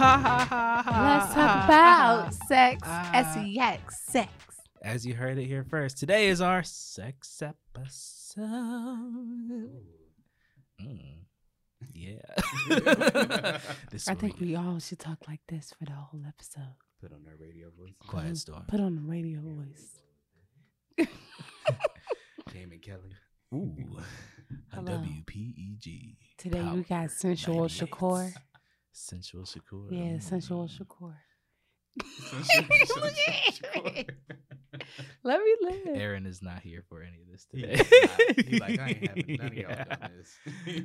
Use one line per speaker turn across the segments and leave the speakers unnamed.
Let's talk about sex.
ah.
S-E-X, sex.
As you heard it here first, today is our sex episode. Mm. Yeah.
I think we all should talk like this for the whole episode.
Put on our radio voice.
quiet storm.
Put on the radio voice.
Damon Kelly.
Ooh. A
Hello.
WPEG.
Today
Power
we got sensual
98.
Shakur.
Sensual Shakur.
Yeah, sensual
Mm.
Shakur. Let me live.
Aaron is not here for any of this
He
today.
is not. He like, I ain't having none of y'all done this.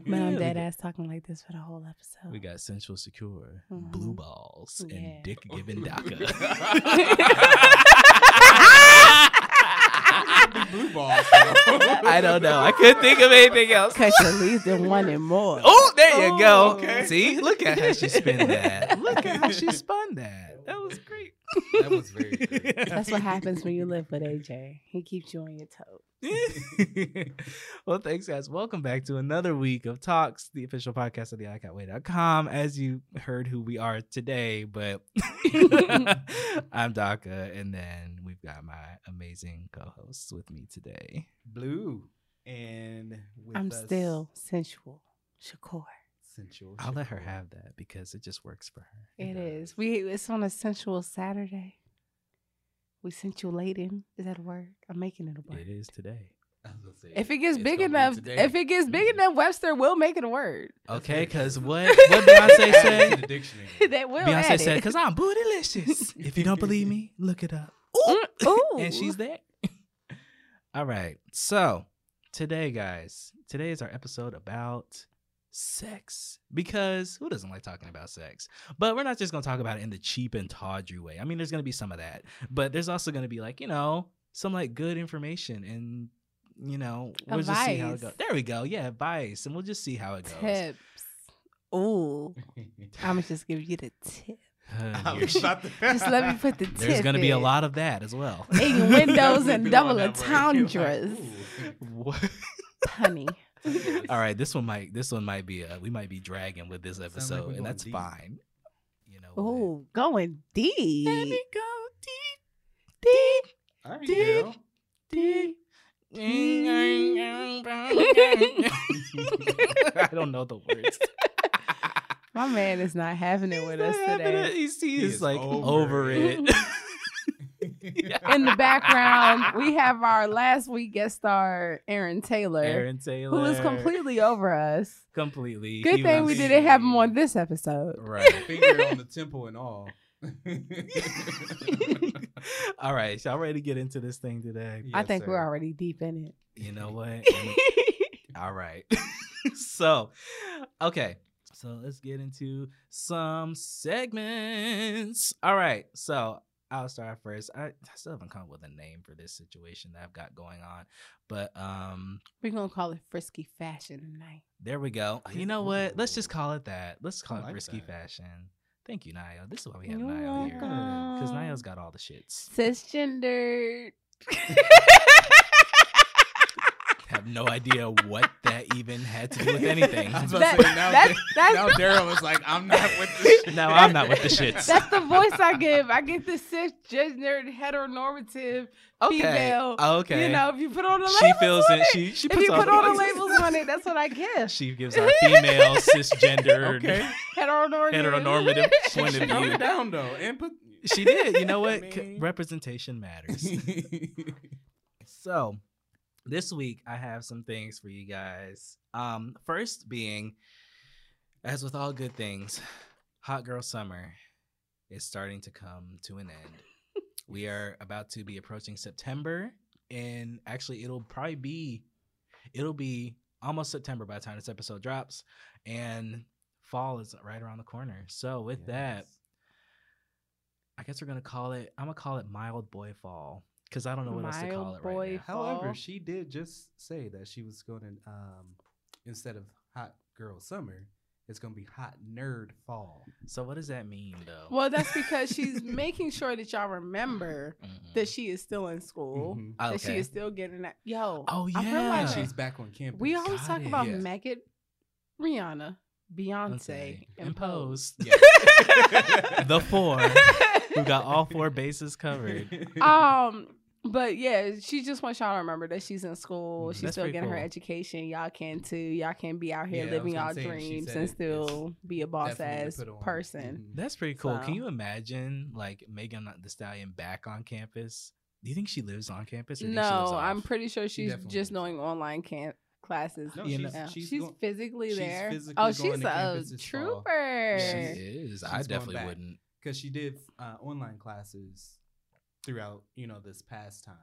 but I'm dead ass talking like this for the whole episode.
We got Sensual Shakur,
Mhm.
Blue Balls,
Yeah.
and Dick Given DACA.
Blue balls.
I don't know. I couldn't think of anything else.
Cause you at least than one and more.
Oh, there you go.
okay.
See, look at how she spun that. Look at how she spun that. That was great.
That was very good.
That's what happens when you live with AJ. He keeps you on your toes.
well, thanks, guys. Welcome back to another week of Talks, the official podcast of the iCatWay.com. As you heard who we are today, but I'm DACA, and then we've got my amazing co-hosts with me today.
Blue. And with
I'm
us,
still sensual. Shakur.
Sensual.
I'll let her
Shakur.
have that because it just works for her.
It
does.
We it's on a sensual Saturday. We sensualating. Is that a word? I'm making it a word.
It is today.
I was gonna say,
If it gets big enough, if it gets big enough, Webster will make it a word.
Okay, because what what Beyonce
Add it
said?
the dictionary.
that will
Beyonce
add
said, "Because I'm bootylicious. if you don't believe me, look it up."
Mm, ooh.
and she's there. All right. So today, guys, today is our episode about sex because who doesn't like talking about sex? But we're not just going to talk about it in the cheap and tawdry way. I mean, there's going to be some of that, but there's also going to be like, you know, some like good information and, you know, we'll just see how it goes. There we go. Yeah, advice. And we'll just see how it goes.
tips. Ooh, I'm gonna just give you the tip.
Uh,
I
here
was
she-
about to-
Just let me put the tip.
there's going to be a lot of that as well.
in windows and double
that word.
entendres,
What?
honey.
All right, this one might this one might be uh we might be dragging with this episode,
we're
and that's
deep.
fine. You know. what?
Ooh, going deep.
Let me go deep, deep,
All right,
Deep.
girl.
deep. I don't know the words.
My man is not having it with us today.
He's, he
He
is
is
like
over
over it.
In the background, we have our last week guest star, Aaron Taylor,
Aaron Taylor,
who is completely over us.
completely.
Good
he
thing we didn't have him on this episode.
Right.
Finger on the temple and all.
All right, y'all ready to get into this thing today?
I
Yes,
think we're already deep in it.
You know what? All right. so, okay. So let's get into some segments. All right. So I'll start first. I, I still haven't come up with a name for this situation that I've got going on, but um,
We're gonna call it frisky fashion tonight.
there we go. You know what? Let's just call it that. Let's call
I
it
like
risky
that.
fashion. Thank you, Niall. This is why we have
You're
Niall here because
welcome.
Niall's got all the shits.
Cisgendered.
Have no idea what that even had to do with anything.
I was about
That-
to say, now,
that's- that's-
now Daryl was like, I'm not with this.
No, I'm not with the shits.
That's the voice I give. I get the cisgendered, heteronormative
Okay.
female.
Okay.
You know, if you put on the labels
she feels
on
it.
it,
She she
if you put all the
voices.
labels on it, that's what I give.
She gives our female cisgendered
Okay.
Heteronormative.
heteronormative point of view.
it down though, and put.
She did. You know what?
I
C-
mean-
Representation matters. So, this week I have some things for you guys. Um, first being, as with all good things, Hot Girl Summer is starting to come to an end. we are about to be approaching September, and actually, it'll probably be, it'll be almost September by the time this episode drops, and fall is right around the corner. So, with that, I guess we're gonna call it. I'm gonna call it mild boy fall because I don't know what else to call
Mild
it
boy
right now.
However, she did just say that she was going to, um, instead of hot girl summer, It's gonna be hot nerd fall.
So what does that mean though?
Well, that's because she's making sure that y'all remember
Mhm.
that she is still in school,
Mhm.
that she is still getting that. Yo,
Oh,
I feel
yeah.
like
She's back on campus.
we always
Got
talk
it.
about
Yes.
Megan, Rihanna, Beyonce,
Okay.
and Pose.
Imposed. the four We got all four bases covered.
um, but yeah, she just wants y'all to remember that she's in school.
Mhm.
She's
That's
still
pretty
getting her education. Y'all can too. Y'all can be out here
Yeah,
living y'all dreams and still be a boss ass
put on.
person.
Mhm.
That's pretty cool.
So-
Can you imagine like Megan Thee Stallion back on campus? Do you think she lives on campus? Or do you think she lives
No, I'm pretty sure she's
definitely
just knowing online camp classes.
No,
You know-
she's,
Yeah.
she's,
She's,
go-
physically
she's
there.
physically
oh, she's a
campus this
trooper.
She is. I
she's going
definitely wouldn't.
because she did uh, online classes throughout you know this past time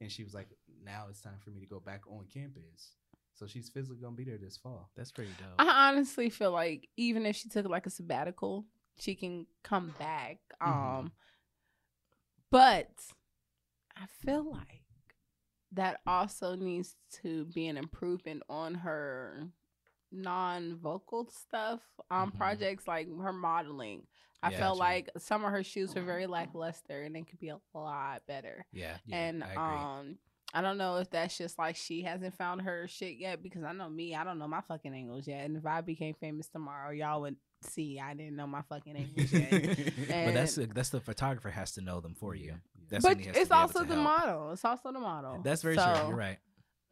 and she was like now it's time for me to go back on campus so she's physically gonna be there this fall
That's pretty dope.
I honestly feel like even if she took like a sabbatical, she can come back. Um,
Mhm.
but I feel like that also needs to be an improvement on her non-vocal stuff on
Mhm.
projects like her modeling. I
Yeah,
felt like some of her shoots were very lackluster and it could be a lot better.
yeah, yeah,
and
I
um I don't know if that's just like she hasn't found her shit yet because I know me, I don't know my fucking angles yet. And if I became famous tomorrow, y'all would see I didn't know my fucking angles yet.
but that's
and-
that's the photographer has to know them for you. That's
but
when he to
it's also the
help.
model. It's also the model.
That's very
So,
true. You're right.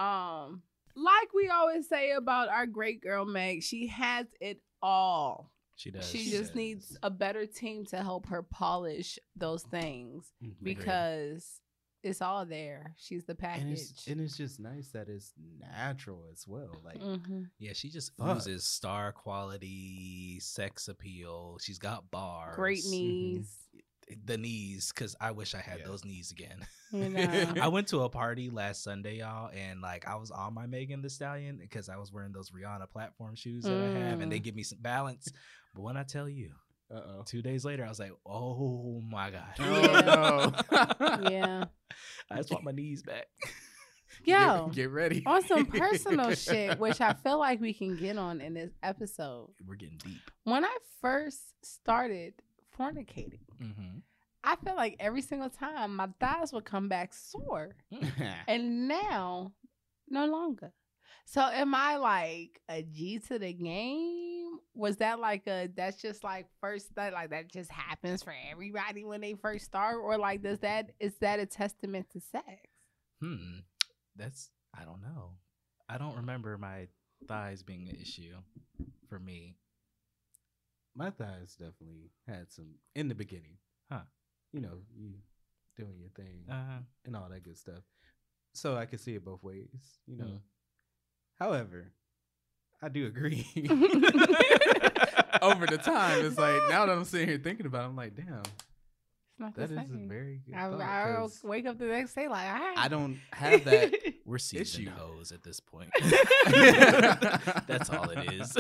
Um, like we always say about our great girl Meg, she has it all.
She does.
She
She
just
does.
needs a better team to help her polish those things
Mhm.
because it's all there. She's the
and
package.
it's, and it's just nice that it's natural as well like
Mhm.
Yeah, she just
Fuck.
oozes star quality, sex appeal. She's got bars.
Great knees.
The knees, because I wish I had
Yeah.
those knees again.
You know.
I went to a party last Sunday, y'all, and like I was on my Megan Thee Stallion because I was wearing those Rihanna platform shoes that I have, and they
Mm.
give me some balance. But when I tell you,
uh-oh
two days later, I was like, oh my god,
oh no
yeah.
I just want my knees back.
Yo,
get, get ready
on some personal shit, which I feel like we can get on in this episode.
We're getting deep.
When I first started fornicating,
Mm-hmm.
I feel like every single time my thighs would come back sore. And now, no longer. So am I like a G to the game? Was that like a that's just like first that like that just happens for everybody when they first start? Or like does that is that a testament to sex?
Hmm. That's I don't know. I don't remember my thighs being an issue for me.
My thighs definitely had some in the beginning
Huh.
you know you doing your thing
Uh,
and all that good stuff. So I can see it both ways, you know.
Mm.
However, I do agree. Over the time, it's like now that I'm sitting here thinking about, it, I'm like, damn,
It's not
that
the
is a very good.
I,
thought,
I
'cause
wake up the next day like I,
I don't have that.
we're seasoned
Issue.
hoes at this point. That's all it is.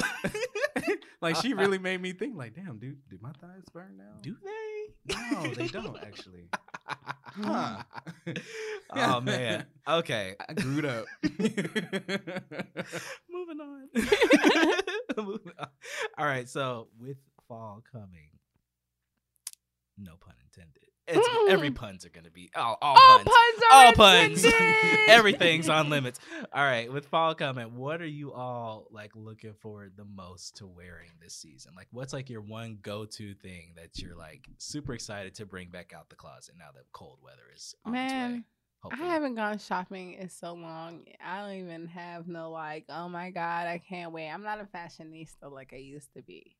Like she really made me think. Like, damn, dude, do my thighs burn now?
Do they?
No, they don't actually. Huh.
oh man. Okay.
I grew up.
Moving on. All right. So with fall coming, no pun. It's every puns are gonna be all, all,
all
puns.
puns are
all puns. Everything's on limits. All right, with fall coming, what are you all like looking forward the most to wearing this season? Like, what's like your one go-to thing that you're like super excited to bring back out the closet now that cold weather is on its way?
Man, I haven't gone shopping in so long. I don't even have no like, oh my god, I can't wait. I'm not a fashionista like I used to be.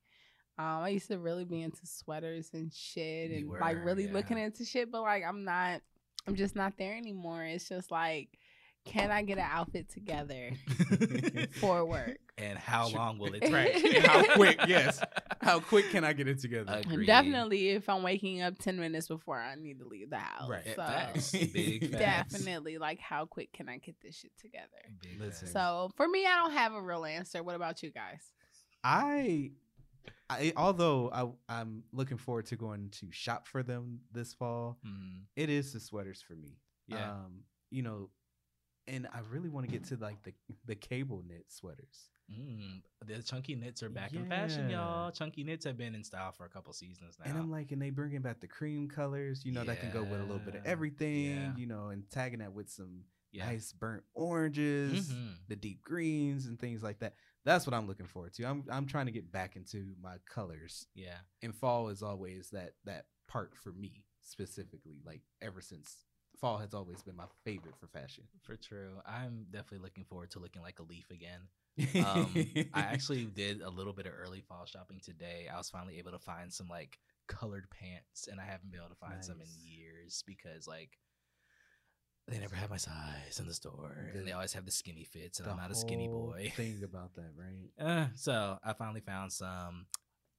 Um, I used to really be into sweaters and shit, and
were,
like really
yeah.
looking into shit. But like, I'm not. I'm just not there anymore. It's just like, can I get an outfit together for work?
and how
Sure.
long will it take?
Right.
How quick, yes. How quick can I get it together?
Agreed.
Definitely, if I'm waking up ten minutes before I need to leave the house.
Right.
So
Facts. Big facts.
definitely, like, how quick can I get this shit together?
Big
Listen.
facts.
So for me, I don't have a real answer. What about you guys?
I, I although I I'm looking forward to going to shop for them this fall.
Mm,
It is the sweaters for me.
yeah.
Um, you know, and I really want to get to like the the cable knit sweaters.
Mm, the chunky knits are back in fashion, y'all. Chunky knits have been in style for a couple seasons now.
And I'm like, and they bringing back the cream colors, you know, that can go with a little bit of everything,
Yeah.
you know, and tagging that with some
yeah.
nice burnt oranges,
Mhm.
the deep greens, and things like that. That's what I'm looking forward to. I'm I'm trying to get back into my colors,
Yeah.
and fall is always that that part for me specifically. Like ever since fall has always been my favorite for fashion.
For true. I'm definitely looking forward to looking like a leaf again. Um, I actually did a little bit of early fall shopping today. I was finally able to find some like colored pants, and I haven't been able to find some in years because like they never have my size in the store, and they always have the skinny fits, and
The
I'm not a skinny boy.
Thing about that, right?
Uh, so I finally found some.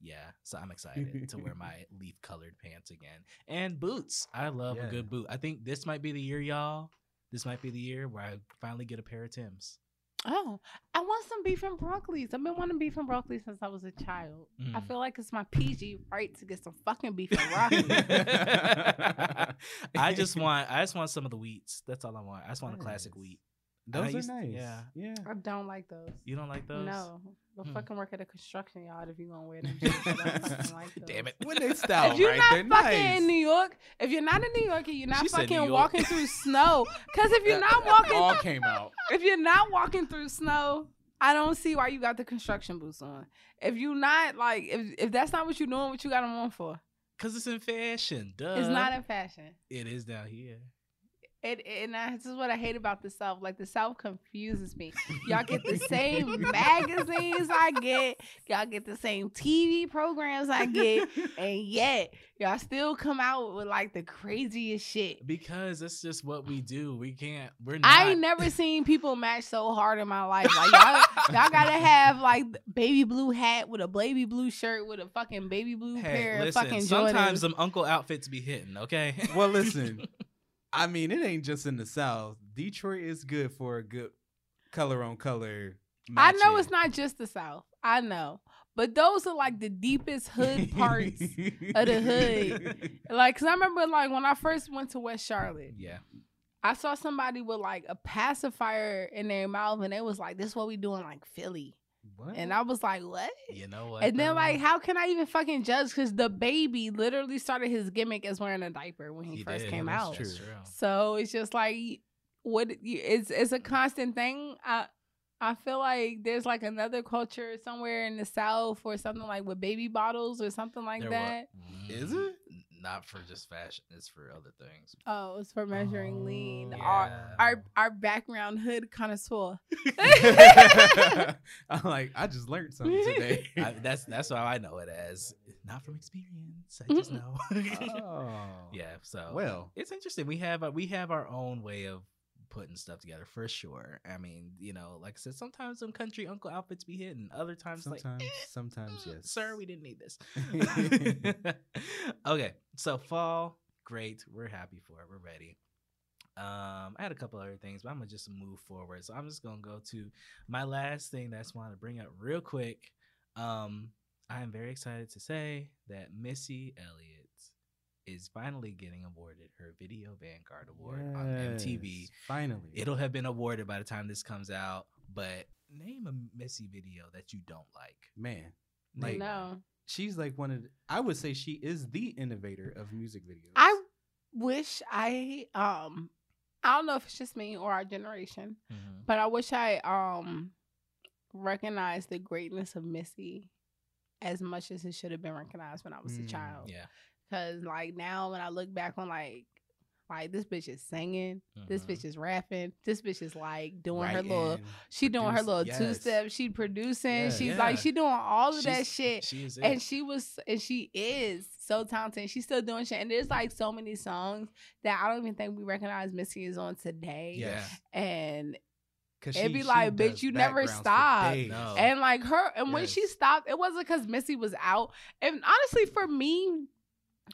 Yeah, so I'm excited to wear my leaf colored pants again and boots. I love a good boot. I think this might be the year, y'all. This might be the year where I finally get a pair of Tims.
Oh, I want some beef and broccoli. I've been wanting beef and broccoli since I was a child. I
Mm.
feel like it's my PG right to get some fucking beef and broccoli.
I just want I just want some of the wheats. That's all I want. I just want a classic wheat.
Those are
used-
nice.
yeah.
yeah.
I don't like those.
You don't like those?
No, go
Hmm.
fucking work at a construction yard if you gonna wear them. shits. I don't fucking like those.
Damn it.
When they style
if you're
right,
not
they're
fucking
nice.
in New York, if you're not in New York and you're not
She
fucking walking through snow, because if you're not walking,
all came out.
if you're not walking through snow, I don't see why you got the construction boots on. If you're not like, if if that's not what you're doing, what you got them on for?
Cause it's in fashion. Duh.
It's not in fashion.
It is down here.
It, and this is what I hate about the South. Like the South confuses me. Y'all get the same magazines I get. Y'all get the same TV programs I get, and yet y'all still come out with like the craziest shit.
Because that's just what we do. We can't. We're not.
I ain't never seen people match so hard in my life. Like y'all, y'all gotta have like baby blue hat with a baby blue shirt with a fucking baby blue
Hey,
pair
listen.
of fucking
sometimes
Jordans.
them uncle outfits be hitting. Okay.
Well, listen. I mean, it ain't just in the South. Detroit is good for a good color on color.
I know it's not just the South. I know. But those are like the deepest hood parts of the hood. Like, cause I remember like when I first went to West Charlotte,
yeah.
I saw somebody with like a pacifier in their mouth, and they was like, "This is what we do in like Philly,"
What?
and I was like, "What?"
You know what?
And then like, how can I even fucking judge? Cause DaBaby literally started his gimmick as wearing a diaper when he,
He
first
did,
came
that's
out.
true.
So it's just like, what? It's it's a constant thing. I I feel like there's like another culture somewhere in the South or something like with baby bottles or something like
There
that.
Is it?
N- Not for just fashion. It's for other things.
Oh, it's for measuring lean.
Oh.
Our
Yeah.
our our background hood connoisseur.
I'm like, I just learned something today.
I, that's that's how I know it as. Not from experience. I just know.
oh.
yeah. So
Well,
it's interesting. We have a, we have our own way of putting stuff together for sure. I mean, you know, like I said, sometimes some country uncle outfits be hitting. Other times, like,
sometimes,
eh,
sometimes,
mm,
yes.
sir, we didn't need this. okay, so fall, great. We're happy for it. We're ready. Um, I had a couple other things, but I'm gonna just move forward. So I'm just gonna go to my last thing that I just want to bring up real quick. Um, I am very excited to say that Missy Elliott is finally getting awarded her Video Vanguard Award on MTV.
Finally.
It'll have been awarded by the time this comes out, but name a Missy video that you don't like.
Man. Like,
no,
she's like one of the, I would say she is the innovator of music videos.
I wish I um I don't know if it's just me or our generation,
Mhm.
but I wish I um recognized the greatness of Missy as much as it should have been recognized when I was a
Mm,
child.
Yeah.
Cause like now when I look back on like like this bitch is singing, this
Mhm.
bitch is rapping, this bitch is like doing her little she doing her little
yes.
two step, she producing,
Yeah.
she's like she doing all of that shit.
She.
And she was and she is so talented. She's still doing shit. And there's like so many songs that I don't even think we recognize Missy is on today.
yeah.
And
'Cause
It'd
she-
be like, bitch, you never stop.
No.
and like her and when she stopped, it wasn't because Missy was out. And honestly, for me,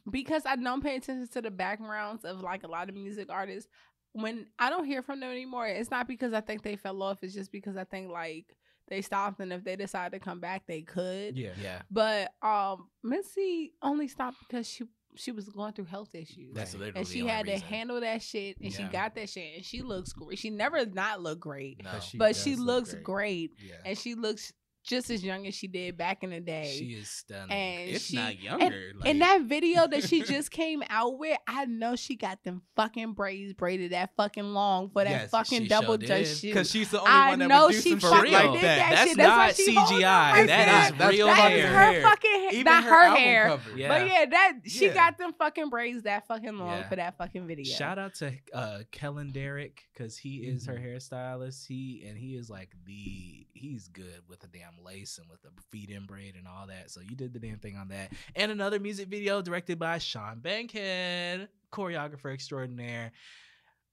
because I don't pay attention to the backgrounds of like a lot of music artists, when I don't hear from them anymore, it's not because I think they fell off. It's just because I think like they stopped, and if they decide to come back, they could.
Yeah.
Yeah.
But um, Missy only stopped because she she was going through health issues.
That's literally
and
the
she
only
had to handle that shit and she got that shit and she looks great. She never not look great,
No,
She
but
does
she
look
looks
great.
great.
yeah,
and she looks just as young as she did back in the day.
she is stunning.
and
If
she,
not younger, like,
in that video that she just came out with, I know she got them fucking braids braided that fucking long for that
Yes,
fucking double
sure
dust
did.
because she's the only
I
one that
know
would do
she
some
fucking
shit like
did
that.
that
That's
shit. That's
not
she
CGI.
on
that
that.
is
That's
real
that
of
is
hair.
her fucking hair,
Even
not
her
her,
album
hair.
cover.
Yeah.
But yeah, that she
Yeah.
got them fucking braids that fucking long
Yeah.
for that fucking video.
Shout out to uh, Kellen Derrick because he is her
Mhm.
hairstylist. He and he is like the he's good with the damn lace and with the feet in braid and all that. So you did the damn thing on that. And another music video directed by Sean Bankhead, choreographer extraordinaire.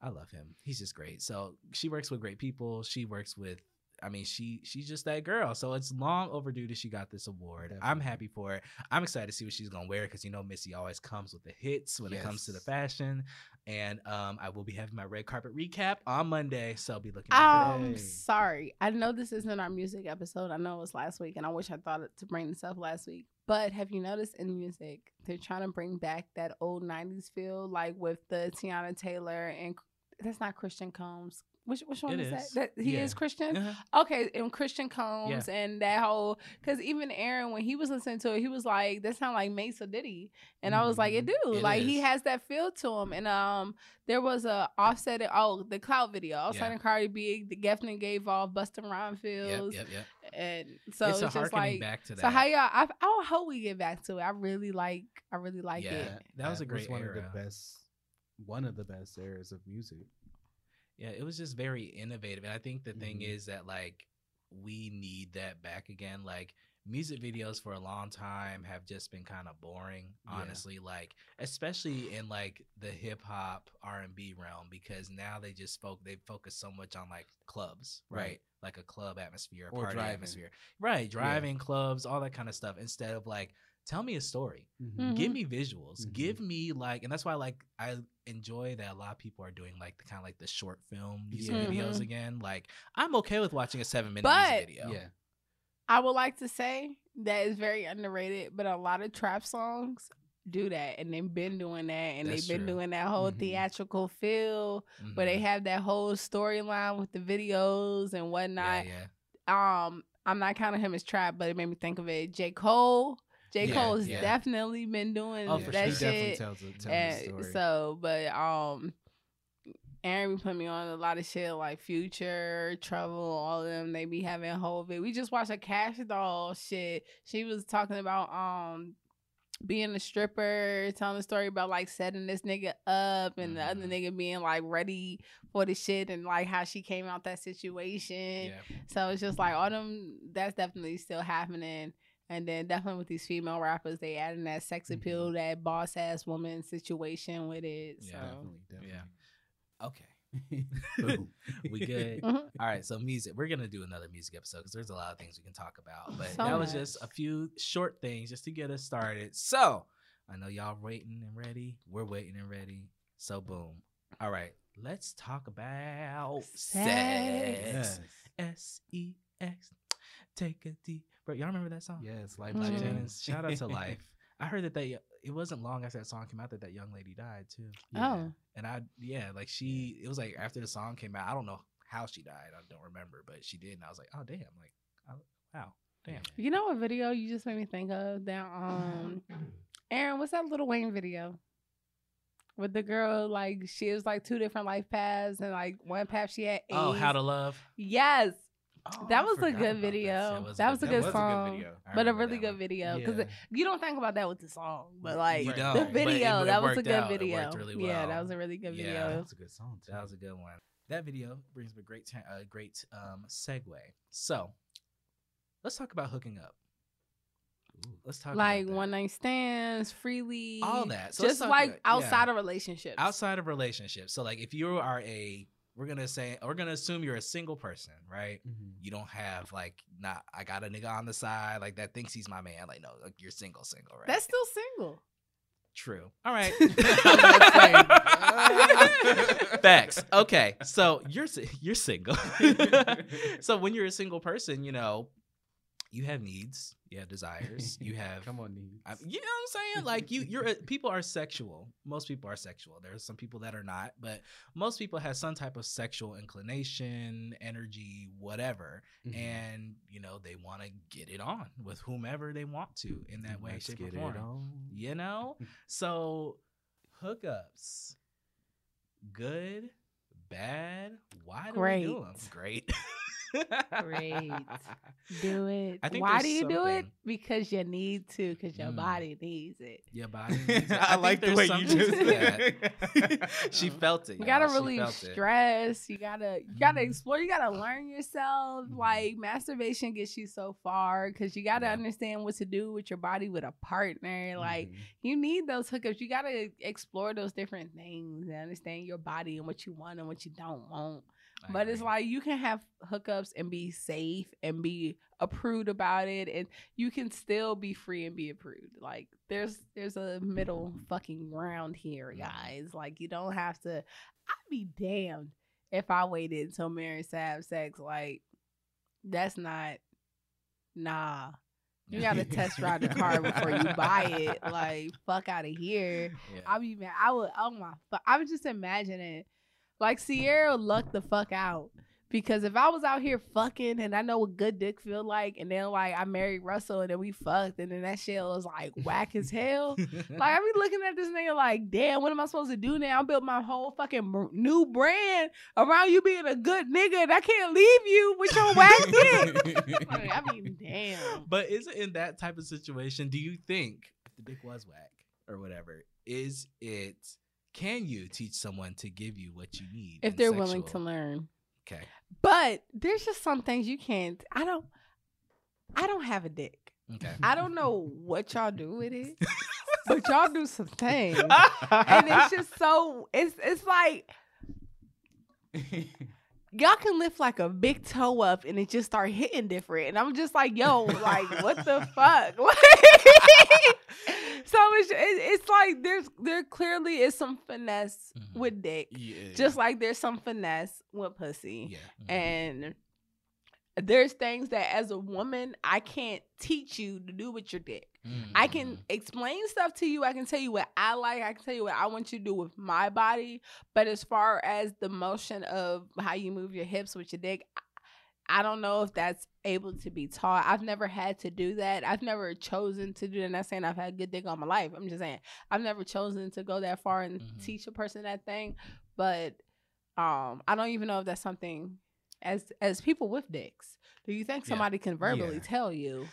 I love him. He's just great. So she works with great people. She works with. I mean, she she's just that girl. So it's long overdue that she got this award. I'm happy for it. I'm excited to see what she's gonna wear because you know Missy always comes with the hits when it comes to the fashion. And um, I will be having my red carpet recap on Monday, so I'll be looking. that.
Um, sorry. I know this isn't our music episode. I know it was last week, and I wish I thought to bring this up last week. But have you noticed in music they're trying to bring back that old '90s feel, like with the Teyana Taylor and that's not Christian Combs. Which which one
It
is,
is.
that? That he
Yeah.
is Christian.
Uh-huh.
Okay, and Christian Combs and that whole because even Aaron when he was listening to it, he was like, "That sound like Mase or Diddy," and I was like, "It do."
Mm-hmm. It
like he has that feel to him. And um, there was a offset. Oh, the Clout video. Offset
Yeah.
and Cardi B. The Geffen gave off Busta Rhymes
Yep,
feels,
yep, yep.
and so
it's
it's,
a
just like.
back to that.
So how y'all? I, I hope we get back to it. I really like. I really like
Yeah.
it.
that was a great
one
era.
of the best, one of the best eras of music.
Yeah, it was just very innovative. And I think the thing
Mhm.
is that like we need that back again. Like music videos for a long time have just been kind of boring,
Yeah.
honestly. Like especially in like the hip hop R and B realm, because now they just folk they focus so much on like clubs, right?
Right.
Like a club atmosphere, a
Or
party
driving.
atmosphere. Right. Driving clubs, all that kind of stuff. Instead of like tell me a story
Mhm.
give me visuals
Mhm.
give me like and that's why like i enjoy that a lot of people are doing like the kind of like the short film music
Yeah.
videos
Mhm.
again like i'm okay with watching a seven minute
But-
music video
Yeah,
I would like to say that is very underrated, but a lot of trap songs do that, and they've been doing that, and
That's
they've been
true.
doing that whole
Mhm.
theatrical feel where they
Mhm.
have that whole storyline with the videos and
yeah,
whatnot.
yeah.
Um, I'm not counting him as trap, but it made me think of it. J. Cole, J.
Yeah,
Cole has
yeah.
definitely been doing
Oh, for
that
sure.
definitely
shit.
tells, a, tells
And
story.
so, but um, Aaron be putting me on a lot of shit like Future, Trouble, all of them. They be having whole bit. We just watched a Kash Doll shit. She was talking about um being a stripper, telling a story about like setting this nigga up and the other
Mhm.
nigga being like ready for the shit and like how she came out that situation.
yeah.
So it's just like all them that's definitely still happening. And then definitely with these female rappers, they adding that sex appeal, that boss ass woman situation with it.
Yeah.
So
definitely, definitely.
Yeah. okay we good
Mhm.
all right so music we're gonna do another music episode because there's a lot of things we can talk about but
So
that was just a few short things just to get us started so i know y'all waiting and ready we're waiting and ready so boom all right let's talk about
Sex.
sex S-E-X take a deep breath y'all remember that song
yes, life.
Life
changing.
Jennings. shout out to life i heard that they it wasn't long after that song came out that that young lady died too
Oh.
and I yeah, like she it was like after the song came out, I don't know how she died. I don't remember, but she did and I was like, "Oh damn." Like, oh, wow. Damn.
You know what video you just made me think of? That um Aaron, what's that Lil Wayne video? With the girl, like she was like two different life paths, and like one path she had.
Oh, How to Love.
Yes,
Oh,
that was a good
about that.
video.
That
That was a
That
good
was
song,
a good video.
But a really
that
good video because
Yeah.
you don't think about that with the song, but like
You don't,
the
but it-
video,
it
that was a good
out.
Video.
worked really
Yeah, that was a really good
Yeah.
video.
That's a good song too.
That was a good one. That video brings me a great ta- a great um segue. So, let's talk about hooking up.
Ooh.
Let's talk
Like
about
one night stands, freely,
all that. So
just like
about- yeah.
outside of relationships.
outside of relationships. So like if you are a we're gonna say we're gonna assume you're a single person, right?
Mhm.
You don't have like not I got a nigga on the side like that thinks he's my man. Like no, like you're single, single, right?
That's still single.
true. All right.
saying.
Facts. Okay, so you're you're single. so when you're a single person, you know, you have needs, you have desires, you have
Come on, needs.
I, you know what I'm saying? Like you, you're a- people are sexual. Most people are sexual. There's some people that are not, but most people have some type of sexual inclination, energy, whatever,
Mhm.
and you know they want to get it on with whomever they want to in that way,
Let's
shape,
get
or
it
form.
on.
You know, so hookups, good, bad. Why do we do them? Great.
Great. Do it.
I think
Why do you do it? Because you need to. Because your
Mm.
body needs it.
Your body. needs it.
I,
think
like the way you
something
just
to that. she felt it.
You gotta
y'all. She
relieve
felt it.
stress. You gotta you gotta
Mhm.
explore. You gotta learn yourself.
Mhm.
Like masturbation gets you so far because you gotta
Yeah.
understand what to do with your body with a partner. Like
Mhm.
you need those hookups. You gotta explore those different things and understand your body and what you want and what you don't want.
I
But it's like you can have hookups and be safe and be approved about it, and you can still be free and be approved. Like there's there's a middle fucking ground here,
Mhm.
guys. Like you don't have to. I'd be damned if I waited until married to have sex. Like that's not. Nah, you gotta test drive the car before you buy it. Like fuck out of here.
Yeah.
I'll be mad. I would. Oh my. Fu- I was just imagining, like Ciara lucked the fuck out because if I was out here fucking and I know what good dick feel like, and then like I married Russell and then we fucked and then that shit was like whack as hell. Like I be looking at this nigga like, damn, what am I supposed to do now? I built my whole fucking br- new brand around you being a good nigga, and I can't leave you with your whack dick. Like, I mean, damn.
But is it in that type of situation? Do you think if the dick was whack or whatever, is it? Can you teach someone to give you what you need
If they're willing to learn.
Okay.
But there's just some things you can't. I don't. I don't have a dick.
Okay.
I don't know what y'all do with it, but y'all do some things, and it's just so. It's it's like y'all can lift like a big toe up, and it just start hitting different, and I'm just like, yo, like what the fuck? so it's it's like there's there clearly is some finesse
Mhm.
with dick,
yeah.
just like there's some finesse with pussy
Yeah. Mhm.
and there's things that as a woman I can't teach you to do with your dick. I can explain stuff to you. I can tell you what I like. I can tell you what I want you to do with my body. But as far as the motion of how you move your hips with your dick, I- don't know if that's able to be taught. I've never had to do that. I've never chosen to do that. I'm not saying I've had good dick all my life. I'm just saying I've never chosen to go that far and
Mhm.
teach a person that thing. But um, I don't even know if that's something as as people with dicks. Do you think
Yeah.
somebody can verbally
Yeah.
tell you?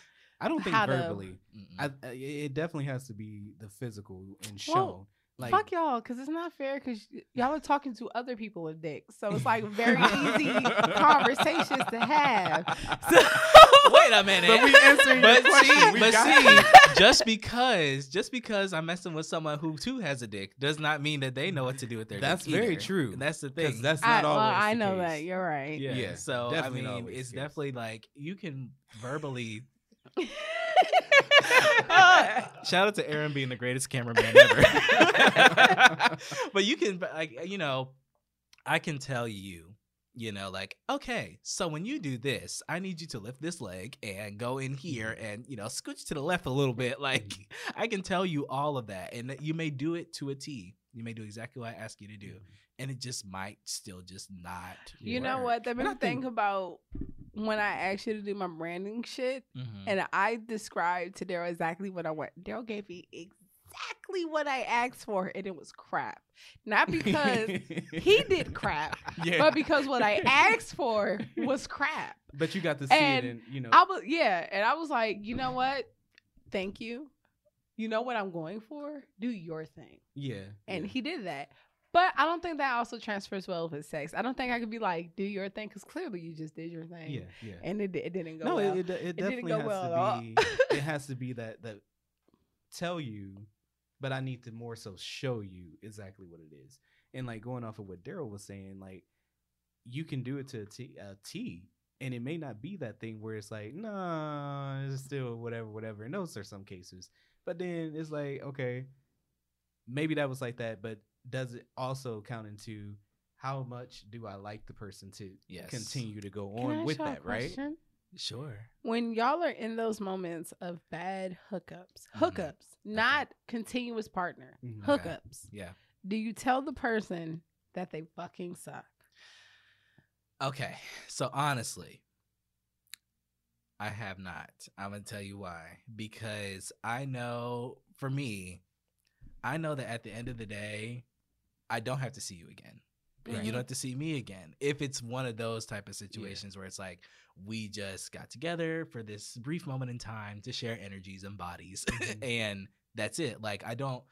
I don't think
how to-
verbally. I, I, it definitely has to be the physical and show.
Well,
like
Fuck y'all, because it's not fair. Because y'all are talking to other people with dicks, so it's like very easy conversations to have. So,
Wait a minute.
But we answering your
but
question.
see,
We
but
got
see, just because just because I'm messing with someone who too has a dick does not mean that they know what to do with their dick
That's
dick.
very
either.
true.
And that's the thing.
that's
I,
not
well,
always.
I
the
know
case.
that you're right.
yeah.
Yeah,
So I
definitely not
mean,
always
it's
the case.
definitely like you can verbally. Shout out to Aaron being the greatest cameraman ever. but you can, like, you know, I can tell you, you know, like, okay, so when you do this, I need you to lift this leg and go in mm-hmm. here and, you know, scooch to the left a little bit. Like, mm-hmm. I can tell you all of that. And you may do it to a T. You may do exactly what I ask you to do. Mm-hmm. And it just might still just not.
You know what? That made
And I
think
think-
about when I asked you to do my branding shit,
Mhm.
and I described to Daryl exactly what I want. Daryl gave me exactly what I asked for, and it was crap. Not because he did crap,
yeah.
but because what I asked for was crap.
But you got to see
And
it, and you know.
I was yeah, and I was like, you know what? Thank you. You know what I'm going for? Do your thing.
yeah.
And
yeah.
he did that. But I don't think that also transfers well with sex. I don't think I could be like, do your thing, because clearly you just did your thing.
Yeah, yeah.
And it, it didn't go
no,
well.
it, it, it
didn't
definitely
go
has
well
to be. it has to be that that tell you, but I need to more so show you exactly what it is. And like going off of what Daryl was saying, like you can do it to a T, a T, and it may not be that thing where it's like, no, it's still whatever, whatever. And those are some cases, but then it's like, okay, maybe that was like that, but does it also count into how much do I like the person to
Yes.
continue to go on with that, right?
Sure.
When y'all are in those moments of bad hookups,
Mhm.
hookups, not continuous partner,
Mhm.
Okay.
hookups.
Yeah.
Do you tell the person that they fucking suck?
Okay. So honestly, I have not. I'm gonna tell you why. Because I know for me, I know that at the end of the day, I don't have to see you again. And you don't have to see me again. If it's one of those type of situations where it's like we just got together for this brief moment in time to share energies and bodies
Mhm.
and that's it. Like I don't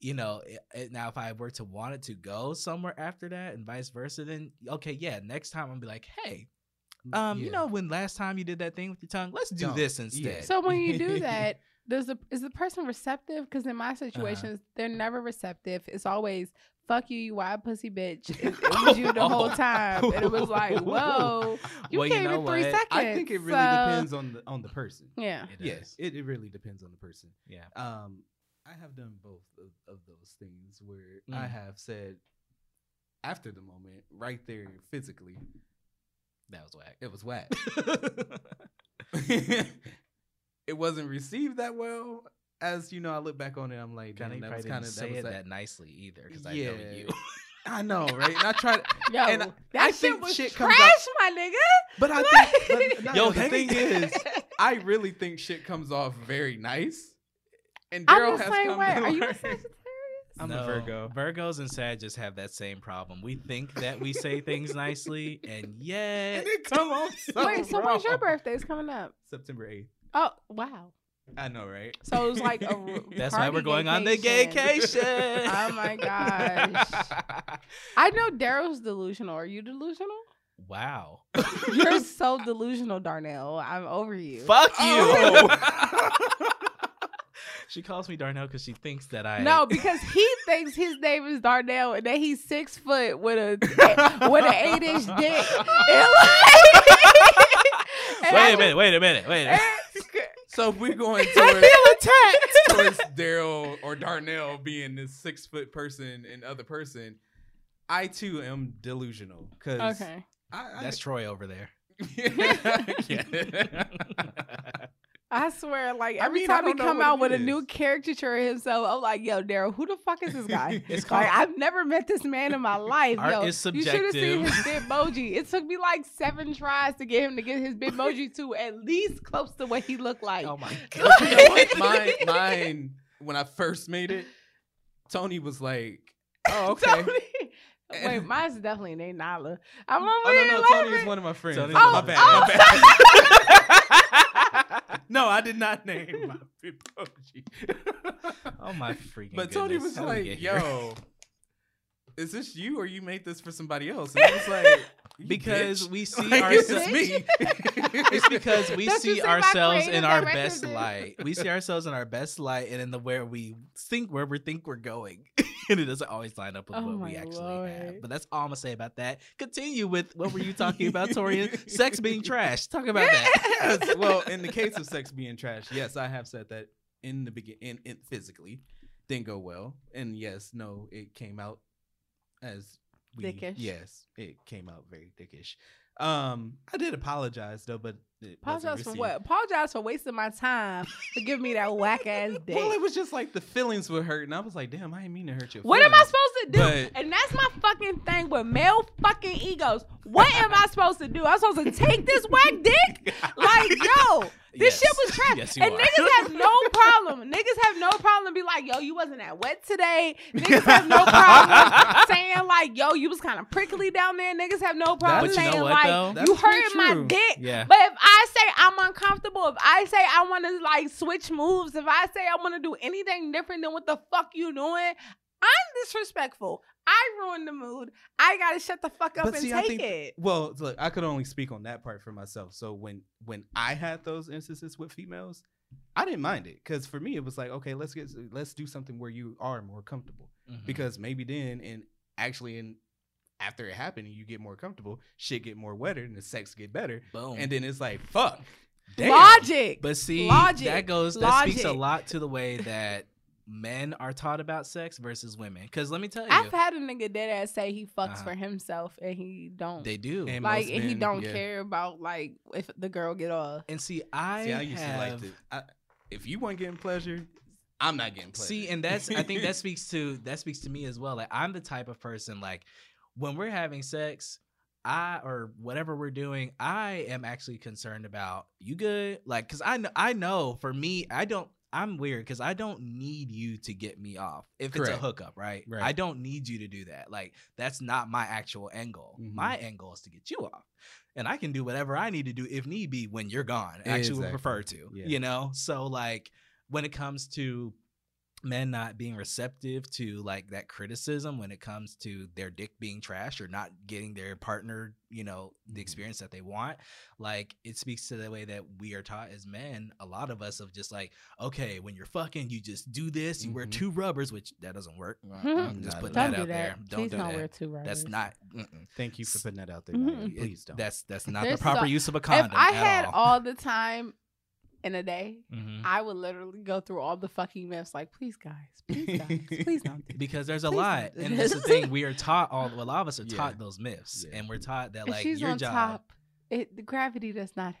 you know, it, it- now if I were to want it to go somewhere after that and vice versa, then okay, yeah, next time I'll be like, hey, um, you know, when last time you did that thing with your tongue, let's do
Don't.
this
Yeah.
instead.
So when you do that, does the is the person receptive? Because in my situations, they're never receptive. It's always fuck you, you wild pussy bitch. It, it was you the whole time, and it was like, whoa, you
Well,
came
know
in three
what?
seconds.
I think it really
so-
depends on the on the person.
Yeah.
It
Yes, it, it really depends on the person.
yeah.
Um, I have done both of, of those things where I
Mm.
have said after the moment, right there physically,
That was whack.
it was whack. it wasn't received that well. As you know, I look back on it, I'm like,
Kind
damn,
of
that was
kind
kind
of
of
say
that was that.
that nicely either because I know you.
I know, right? And I tried,
Yo,
And
that
I
shit
think
was
shit comes
trash,
out-
my nigga.
but I think, but, no,
Yo,
the thing is, I really think shit comes off very nice. And
I'm
Daryl
the
has
same
come
way.
to
Are you a Sagittarius?
I'm a Virgo.
Virgos and Sag just have that same problem. We think that we say things nicely, and yet
And it come off so
Wait, so when's your birthday? It's coming up.
September 8th.
Oh, wow.
I know, right?
So it was like a
that's why we're going on the gaycation.
Oh my gosh. I know Daryl's delusional. Are you delusional?
wow.
You're so delusional, Darnell. I'm over you.
Fuck you.
Oh.
she calls me Darnell because she thinks that I
No, because he thinks his name is Darnell and that he's six foot with a with an eight inch dick. Like-
Wait a minute. Wait a minute. Wait a minute.
So if we're going
I
towards,
feel attacked.
towards Daryl or Darnell being this six foot person and other person, I too am delusional. Cause
Okay.
I, I,
That's Troy over there.
yeah.
I swear, like
I
every
mean,
time he come out
it
with a new caricature of himself, I'm like, yo, Daryl, who the fuck is this guy?
It's
like,
called
I've never met this man in my life.
Art
yo,
is
you should have seen
subjective.
his Bitmoji. It took me like seven tries to get him to get his Bitmoji to at least close to what he looked like.
Oh my
god! you know what? Mine, mine, when I first made it, Tony was like, "Oh, okay."
Tony- Wait, mine's definitely named Nala. I'm oh, over
Oh no, no, Tony
laughing.
is one of my friends.
Tony's
Oh,
one
my
oh.
bad.
oh.
my bad. No, I did not name my Bitmoji.
Oh my freaking
But Tony
goodness.
was
How
like, "Yo, is this you or you made this for somebody else?" And I was like,
because
bitch."
we see
Like,
ourselves.
me.
It's because we
Don't
see
see
ourselves in our best
did?
light. We see ourselves in our best light, and in the where we think where we think we're going, and it doesn't always line up with
Oh
what we actually
Lord.
have. But that's all I'm gonna say about that. Continue with what were you talking about, Torian? Sex being trash. Talk about that.
Yes, well, in the case of sex being trash, yes, I have said that in the beginning, in, in physically didn't go well, and yes, no, it came out as we,
Dickish.
Yes, it came out very dickish. Um, I did apologize though, but
Apologize for what? Apologize for wasting my time to give me that whack ass dick.
Well, it was just like the feelings were hurt, and I was like, damn, I didn't mean to hurt you.
What am I supposed to do?
But-
and that's my fucking thing with male fucking egos. What am I supposed to do? I'm supposed to take this whack dick? Like, yo, this
Yes.
shit was trash.
Yes,
and
are.
niggas have no problem. niggas have no problem be like, yo, you wasn't that wet today. Niggas have no problem saying like, yo, you was kind of prickly down there. Niggas have no problem
you
saying
know what,
like,
though?
You
pretty
hurting my dick.
Yeah.
But if I say I'm uncomfortable, if I say I want to like switch moves, if I say I want to do anything different than what the fuck you doing, I'm disrespectful. I ruined the mood. I gotta shut the fuck up
But
and
see,
take
think-
it.
Well, look, I could only speak on that part for myself. So when when I had those instances with females, I didn't mind it because for me it was like, okay, let's get let's do something where you are more comfortable
Mhm.
because maybe then and actually in after it happened, you get more comfortable, shit get more wetter, and the sex get better,
boom.
and then it's like, fuck, damn.
Logic.
But see,
Logic.
that goes that speaks a lot to the way that men are taught about sex versus women. Because let me tell you,
I've had a nigga dead ass say he fucks
Uh-huh.
for himself and he don't
they do.
And
like
most
and he don't
yeah.
care about like if the girl get off.
and see, I,
See, I used
have,
to like to. I, if you weren't getting pleasure, I'm not getting pleasure.
See, and that's I think that speaks to that speaks to me as well. Like I'm the type of person like when we're having sex, I or whatever we're doing, I am actually concerned about you good? Like cuz I know I know for me, I don't I'm weird because I don't need you to get me off. If it's a hookup, right?
Right.
I don't need you to do that. Like that's not my actual end goal.
Mhm.
My end goal is to get you off. And I can do whatever I need to do if need be when you're gone. Actually would
Exactly.
prefer to.
Yeah.
You know? So like when it comes to men not being receptive to like that criticism when it comes to their dick being trash or not getting their partner you know the
Mhm.
experience that they want like it speaks to the way that we are taught as men a lot of us of just like okay when you're fucking you just do this you wear
Mhm.
two rubbers which that doesn't work
Mhm.
i'm just
Not
putting
Don't
that
do
out
that.
there don't
Please
do
don't
that
wear two rubbers.
that's not mm-mm.
Thank you for putting that out there.
Mhm.
Please don't.
that's that's not
There's
the proper
so-
use of a condom
If I
at
had
all,
all the time in a day,
Mhm.
I would literally go through all the fucking myths. Like, please, guys, please, guys, please don't do this.
because there's a
Please
lot,
don't do
and that's the thing. We are taught all. A lot of us are
Yeah.
taught those myths,
Yeah.
and we're taught that like
she's
your
on
job.
top, it, the gravity does not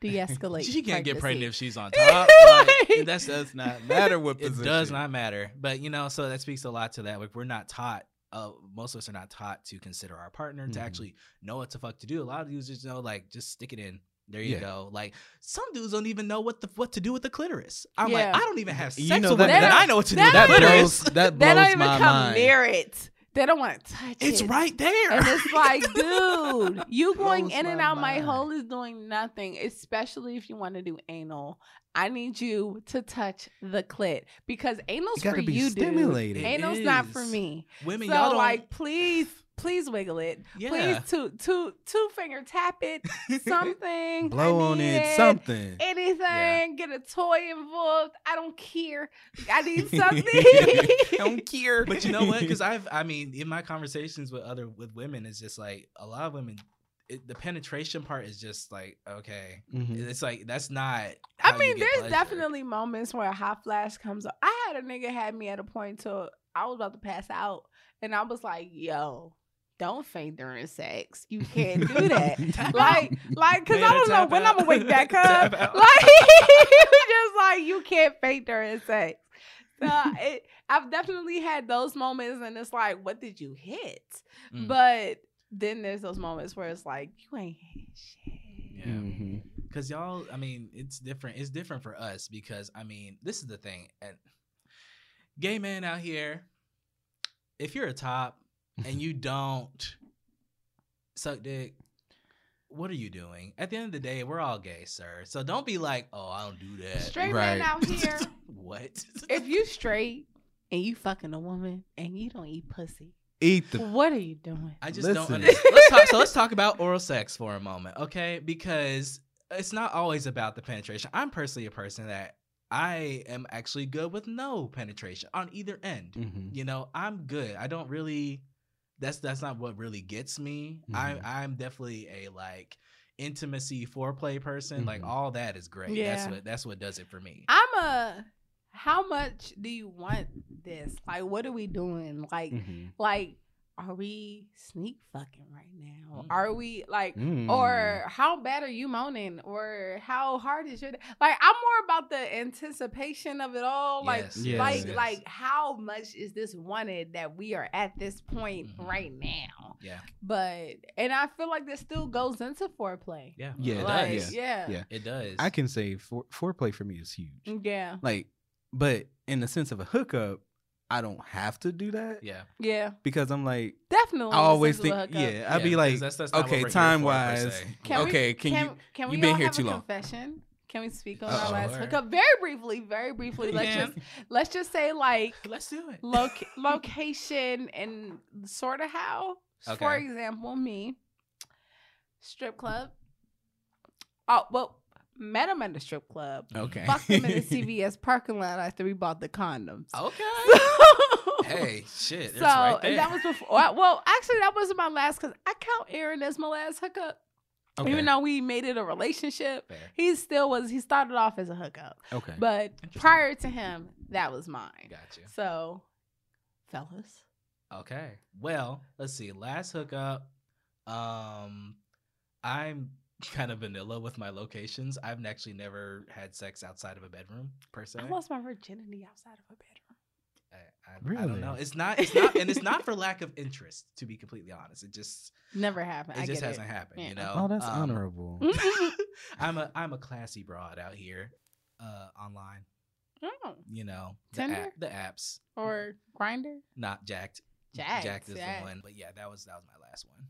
de-escalate.
She can't get pregnant if she's on top.
Like-
Like, that's
does not matter what
it does not matter. But you know, so that speaks a lot to that. Like we're not taught. Uh, most of us are not taught to consider our partner to
Mhm.
actually know what the fuck to do. A lot of users know like just stick it in. There you
Yeah.
go. Like some dudes don't even know what the what to do with the clitoris. I'm
Yeah.
like, I don't even have sex
You know,
with
that-
women,
that-
I know what to do with
That
the
don't even-
clitoris.
blows. That
They don't even
my
come
mind.
near it. They don't want to touch
It's
it.
It's right there.
And it's like, dude, you going in and
my
out my hole is doing nothing, especially if you want to do anal. I need you to touch the clit because anal's
It
for
be
you,
stimulated.
dude.
It
Anal's not for me.
Women,
so,
y'all don't
like, please, please wiggle it.
Yeah.
Please, two, two, two finger tap it. Something.
Blow
I
on it. Something.
Anything. Get a toy involved. I don't care. I need something.
I don't care.
but you know what? Because I've, I mean, in my conversations with other with women, it's just like a lot of women. It, the penetration part is just like okay,
Mhm.
it's like that's not.
I
how you
mean,
get
there's
pleasure.
definitely moments where a hot flash comes up. I had a nigga had me at a point to I was about to pass out, and I was like, "Yo, don't faint during sex. You can't do that." like, like, cause
Man,
I don't know
tap
when
out.
I'm gonna wake back up.
out.
Like, just like you can't faint during sex. So it, I've definitely had those moments, and it's like, what did you hit?
Mm.
But then there's those moments where it's like, you ain't hit shit.
Yeah.
Mhm.
Because y'all, I mean, it's different. It's different for us because I mean, this is the thing. And gay men out here, if you're a top and you don't suck dick, what are you doing? At the end of the day, we're all gay, sir. So don't be like, oh, I don't do that.
Straight
Right.
men out here.
what?
if you straight and you fucking a woman and you don't eat pussy,
Eat the.
what are you doing?
I just don't understand. Let's talk, so let's talk about oral sex for a moment, okay? Because it's not always about the penetration. I'm personally a person that I am actually good with no penetration on either end.
Mhm.
You know, I'm good. I don't really. That's that's not what really gets me.
Mhm.
I I'm definitely a like intimacy foreplay person. Like
Mhm.
all that is great.
Yeah.
That's what that's what does it for me.
I'm a. How much do you want this? Like, what are we doing? Like,
Mhm.
like, are we sneak fucking right now?
Mm.
Are we like,
Mm.
or how bad are you moaning? Or how hard is your like? I'm more about the anticipation of it all. Like,
Yes,
yes,
like,
yes.
like, how much is this wanted that we are at this point
Mhm.
right now?
Yeah,
But and I feel like this still goes into foreplay.
yeah,
Yeah,
it
like,
does.
yeah,
Yeah.
It does.
I can say fore, foreplay for me is huge.
yeah,
Like, but in the sense of a hookup, I don't have to do that
yeah.
yeah.
because I'm like,
Definitely.
I always think,
a
yeah, I'd be like
that's- that's
okay, time wise.
se.
Can we-
okay, can,
can,
you?
can we
you
we
been
all
here
have
too
a
long.
confession? Can we speak on
Uh-oh.
our last
Sure.
hookup very briefly? Very briefly. Let's
can.
just let's just say like
Let's do it.
loc- location and sort of how.
Okay.
For example, me strip club. Oh well, met him at the strip club.
Okay.
Fucked him in the CVS parking lot after we bought the condoms.
Okay. hey, shit.
So
right
and that was before. Well, actually, that wasn't my last because I count Aaron as my last hookup.
Okay.
Even though we made it a relationship,
Fair.
he still was. He started off as a hookup,
okay.
but prior to him, that was mine.
Got you.
So, fellas,
Okay. Well, let's see. Last hookup. Um, I'm kind of vanilla with my locations. I've actually never had sex outside of a bedroom per se.
I lost my virginity outside of a bedroom.
I, I, I don't know. It's not. It's not, and it's not for lack of interest. To be completely honest, it just
Never happened.
it
I
just
get
hasn't happened.
Yeah.
You know.
Oh, that's
Um,
honorable.
I'm a I'm a classy broad out here, uh, online.
oh,
You know, the,
Tinder?
app, the apps,
or Grindr.
not Jack'd.
Jack'd,
Jack'd is
yeah.
the one, but yeah, that was that was my last one.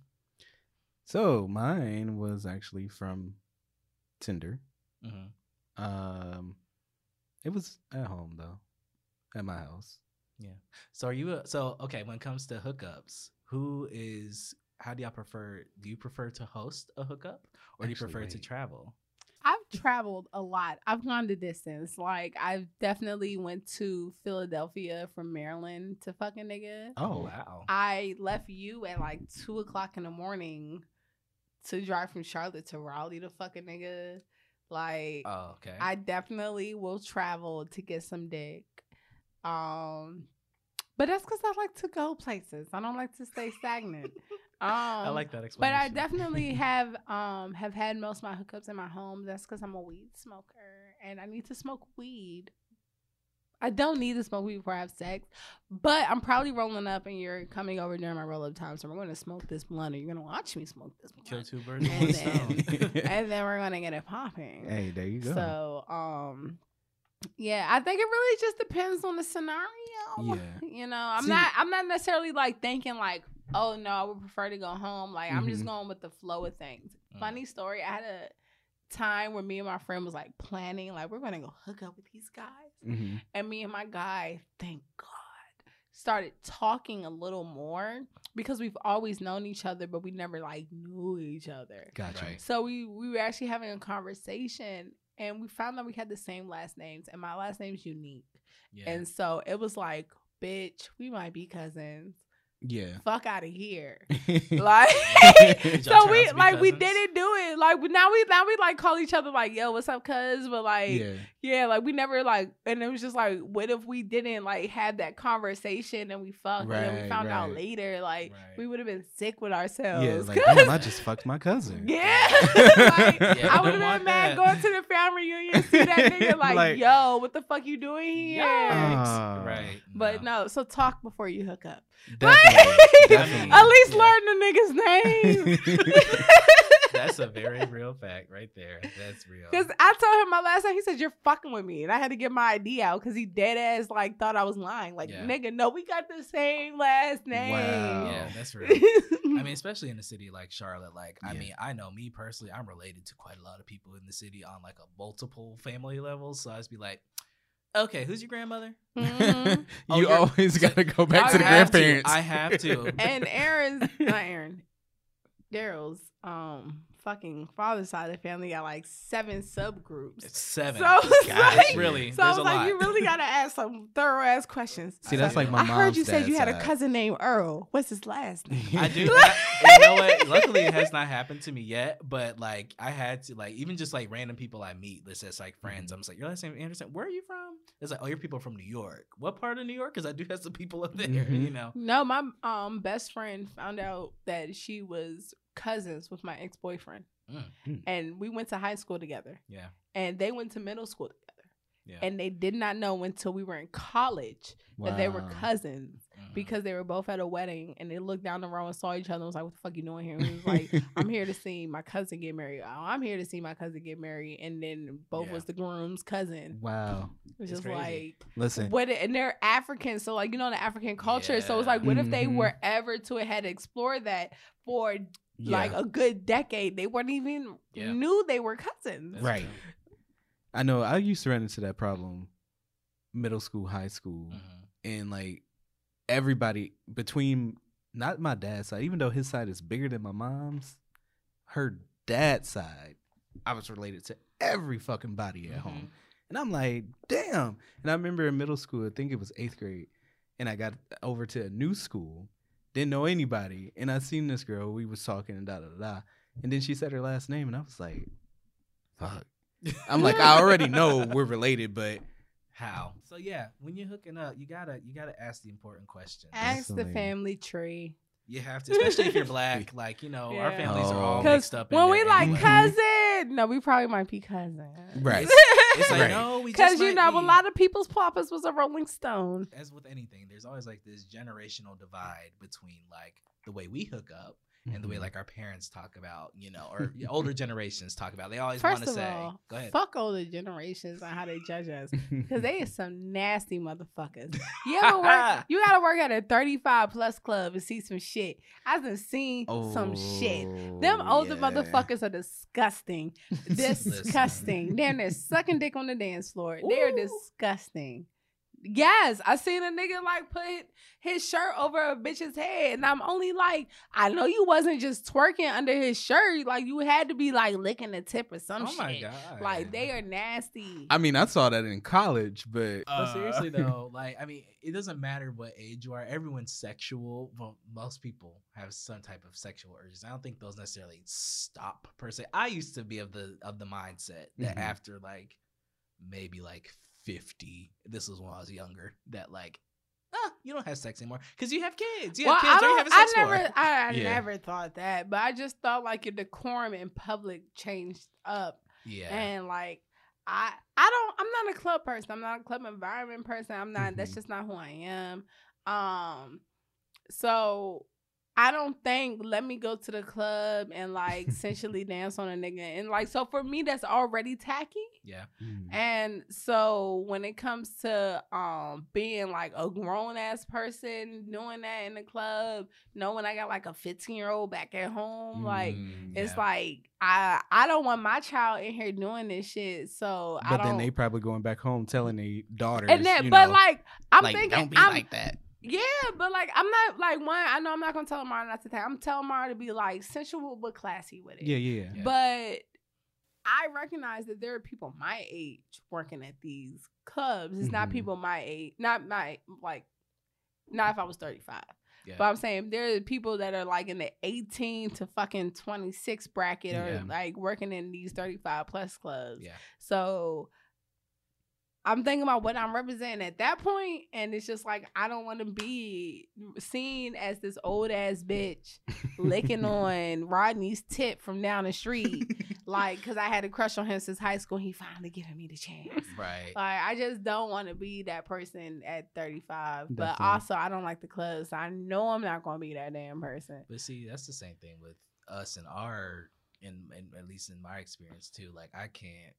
So mine was actually from Tinder.
hmm
Um, it was at home though, at my house. Yeah.
So are you a, so okay when it comes to hookups? Who is how do y'all prefer? Do you prefer to host a hookup or do you
Actually,
prefer to travel?
I've traveled a lot. I've gone the distance. Like I've definitely went to Philadelphia from Maryland to fucking nigga.
Oh,
wow!
I left you at like two o'clock in the morning to drive from Charlotte to Raleigh to fucking nigga. Like
Oh, okay.
I definitely will travel to get some dick. Um but that's because I like to go places. I don't like to stay stagnant. Um
I like that explanation. but.
I definitely have um have had most of my hookups in my home. That's because I'm a weed smoker and I need to smoke weed. I don't need to smoke weed before I have sex, but I'm probably rolling up and you're coming over during my roll up time, so we're going to smoke this blunt. Or you're going to watch me smoke this
kill two birds with
And
one
then-
stone.
and then we're going to get it popping.
Hey, there you go.
So, um, yeah, I think it really just depends on the scenario.
Yeah.
You know, I'm
See-
not I'm not necessarily like thinking like, oh no, I would prefer to go home. Like I'm just
Mhm.
going with the flow of things.
Mm.
Funny story, I had a time where me and my friend was like planning, like we're gonna go hook up with these guys.
Mhm.
And me and my guy, thank God, started talking a little more because we've always known each other, but we never like knew each other.
Gotcha.
Right.
So we we were actually having a conversation and we found out we had the same last names and my last name's unique.
Yeah.
And so it was like, bitch, we might be cousins.
Yeah.
Fuck out of here.
like,
Like so we
out to
like we didn't do it. Like now we now we like call each other like, yo, what's up, cuz? But like
yeah.
yeah, like we never like, and it was just like, what if we didn't like have that conversation and we fucked and then we
Right,
found out later, like
Right.
we would have been sick with ourselves.
Yeah, like
'cause-
damn, I just fucked my cousin.
yeah, like,
Yeah,
I would have
want
been mad
that.
going to the family reunion, see that nigga like,
Like-
yo, what the fuck you doing here?
Ah.
right.
but no, so talk before you hook up.
Definitely.
Definitely.
At least
Yeah.
learn the nigga's name.
That's a very real fact right there. That's real.
Because I told him my last time, he said, You're fucking with me. And I had to get my ID out because he dead ass like thought I was lying. Like,
Yeah.
nigga, no, we got the same last name.
Wow.
Yeah, that's real. I mean, especially in a city like Charlotte. Like, I mean, I know me personally, I'm related to quite a lot of people in the city on like a multiple family levels. So I just be like, okay, who's your grandmother?
Mhm.
Oh,
you
you're-
always gotta go back
I
to the
have to.
grandparents.
I have to.
and Aaron's not Aaron, Daryl's um fucking father's side of the family got like seven subgroups.
It's seven.
So it's like,
really,
so I was like,
lot.
you really gotta ask some thorough ass questions.
See, that's
I
like my
I heard you said you had a cousin named Earl. What's his last name?
I do. that- you know what? Luckily, it has not happened to me yet. But like, I had to like even just like random people I meet. This as like friends. I'm just like, your last name Anderson. Where are you from? It's like, oh, you're people from New York. What part of New York? Because I do have some people up there.
Mhm.
You know.
No, my um best friend found out that she was cousins with my ex boyfriend,
Mm.
Mm.
and we went to high school together,
Yeah.
and they went to middle school together,
Yeah.
and they did not know until we were in college that they were
Wow.
cousins because they were both at a wedding, and they looked down the row and saw each other and was like, "What the fuck you doing here?" And he was like, "I'm here to see my cousin get married. Oh, I'm here to see my cousin get married," and then both
Yeah.
was the groom's cousin.
Wow.
It's
It's
just
crazy.
like.
Listen.
What and they're African, so like you know the African culture. So it's
Yeah.
like, what if they were ever to had explored that for
Yeah.
like a good decade? They weren't even
Yeah.
knew they were cousins.
That's
Right.
true.
I know I used to run into that problem middle school, high school,
Mhm.
and like everybody between not my dad's side, even though his side is bigger than my mom's, her dad's side, I was related to every fucking body at
Mhm.
home. And I'm like, damn. And I remember in middle school, I think it was eighth grade, and I got over to a new school, didn't know anybody, and I seen this girl, we was talking and da da da da. And then she said her last name, and I was like, fuck. I'm like, I already know we're related, but
How? So yeah, when you're hooking up, you gotta you gotta ask the important questions.
Ask the family tree.
You have to, especially if you're black. Like you know, our
Yeah.
families are all
Oh.
Mixed up.
when
there
we like
anyway.
cousin, no, we probably might be cousin.
Right.
it's like
Right.
no, we
Because you
might
know, a lot of people's papas was a Rolling Stone.
as with anything, there's always like this generational divide between like the way we hook up and the way
Mhm.
like our parents talk about, you know, or older generations talk about. They always want to say,
all,
"Go ahead."
fuck older generations on how they judge us. Because they is some nasty motherfuckers. You ever work? You gotta work at a 35 plus club and see some shit. I done seen some shit. Them
Oh,
older
yeah.
motherfuckers are disgusting. Disgusting. Damn, They're there sucking dick on the dance floor. They're disgusting. Yes, I seen a nigga like put his shirt over a bitch's head, and I'm only like, I know you wasn't just twerking under his shirt, like you had to be like licking the tip or some
oh
shit.
my god!
Like they are nasty.
I mean, I saw that in college, but
But
uh,
seriously though, like I mean, it doesn't matter what age you are. Everyone's sexual. Well, most people have some type of sexual urges. I don't think those necessarily stop per se. I used to be of the of the mindset that
Mhm.
after like maybe like fifty, this was when I was younger, that like. Ah, you don't have sex anymore because you have kids. You have kids.
I
Or you
don't.
have a
I
sex
never. I, I
Yeah.
never thought that, but I just thought like your decorum in public changed up,
Yeah.
and like I, I don't. I'm not a club person. I'm not a club environment person. I'm not. That's
Mhm.
just not who I am. Um, so I don't think let me go to the club and like sensually dance on a nigga, and like so for me that's already tacky.
yeah.
Mm.
And so when it comes to um being like a grown ass person doing that in the club, knowing I got like a 15 year old back at home, like
Mm.
it's like I I don't want my child in here doing this shit. So I
But
don't
then they probably going back home telling their daughters.
and then
you
but
know,
like I'm
like,
thinking
don't be
I'm,
like that.
Yeah, but like I'm not like one. I know I'm not gonna tell Mara not to take. I'm telling Mara to be like sensual but classy with it.
Yeah, yeah.
Yeah.
But I recognize that there are people my age working at these clubs. It's not
Mhm.
people my age, not my like, not if I was 35.
Yeah.
But I'm saying there are people that are like in the 18 to fucking 26 bracket or
Yeah.
like working in these 35 plus clubs.
Yeah.
So I'm thinking about what I'm representing at that point, and it's just like I don't want to be seen as this old ass bitch licking on Rodney's tip from down the street, like because I had a crush on him since high school. He finally giving me the chance.
Right.
Like I just don't want to be that person at 35. But also I don't like the clubs. So I know I'm not gonna be that damn person.
But see, that's the same thing with us and our, and at least in my experience too. Like I can't.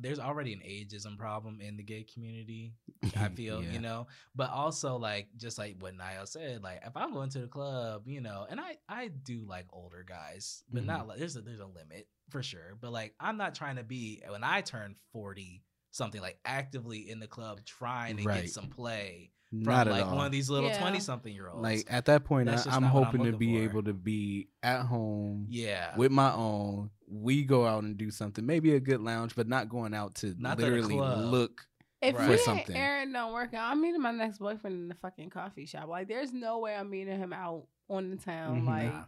There's already an ageism problem in the gay community. I feel
Yeah.
you know, but also like just like what Niall said, like if I'm going to the club, you know, and I I do like older guys, but not mm-hmm. like there's a there's a limit for sure. But like I'm not trying to be when I turn forty something like actively in the club trying to
Right.
get some play
Not
from
at
like
all.
one of these little
Yeah.
twenty something year olds.
like at that point, I,
That's just
I'm
not what I'm
hoping to be
for.
able to be at home
yeah,
with my own. We go out and do something, maybe a good lounge, but not going out to
Not to the
literally look.
If
Right.
me
For
and
something.
Aaron don't work out, I'm meeting my next boyfriend in the fucking coffee shop. Like, there's no way I'm meeting him out on the town.
Mhm.
Like,
Nah.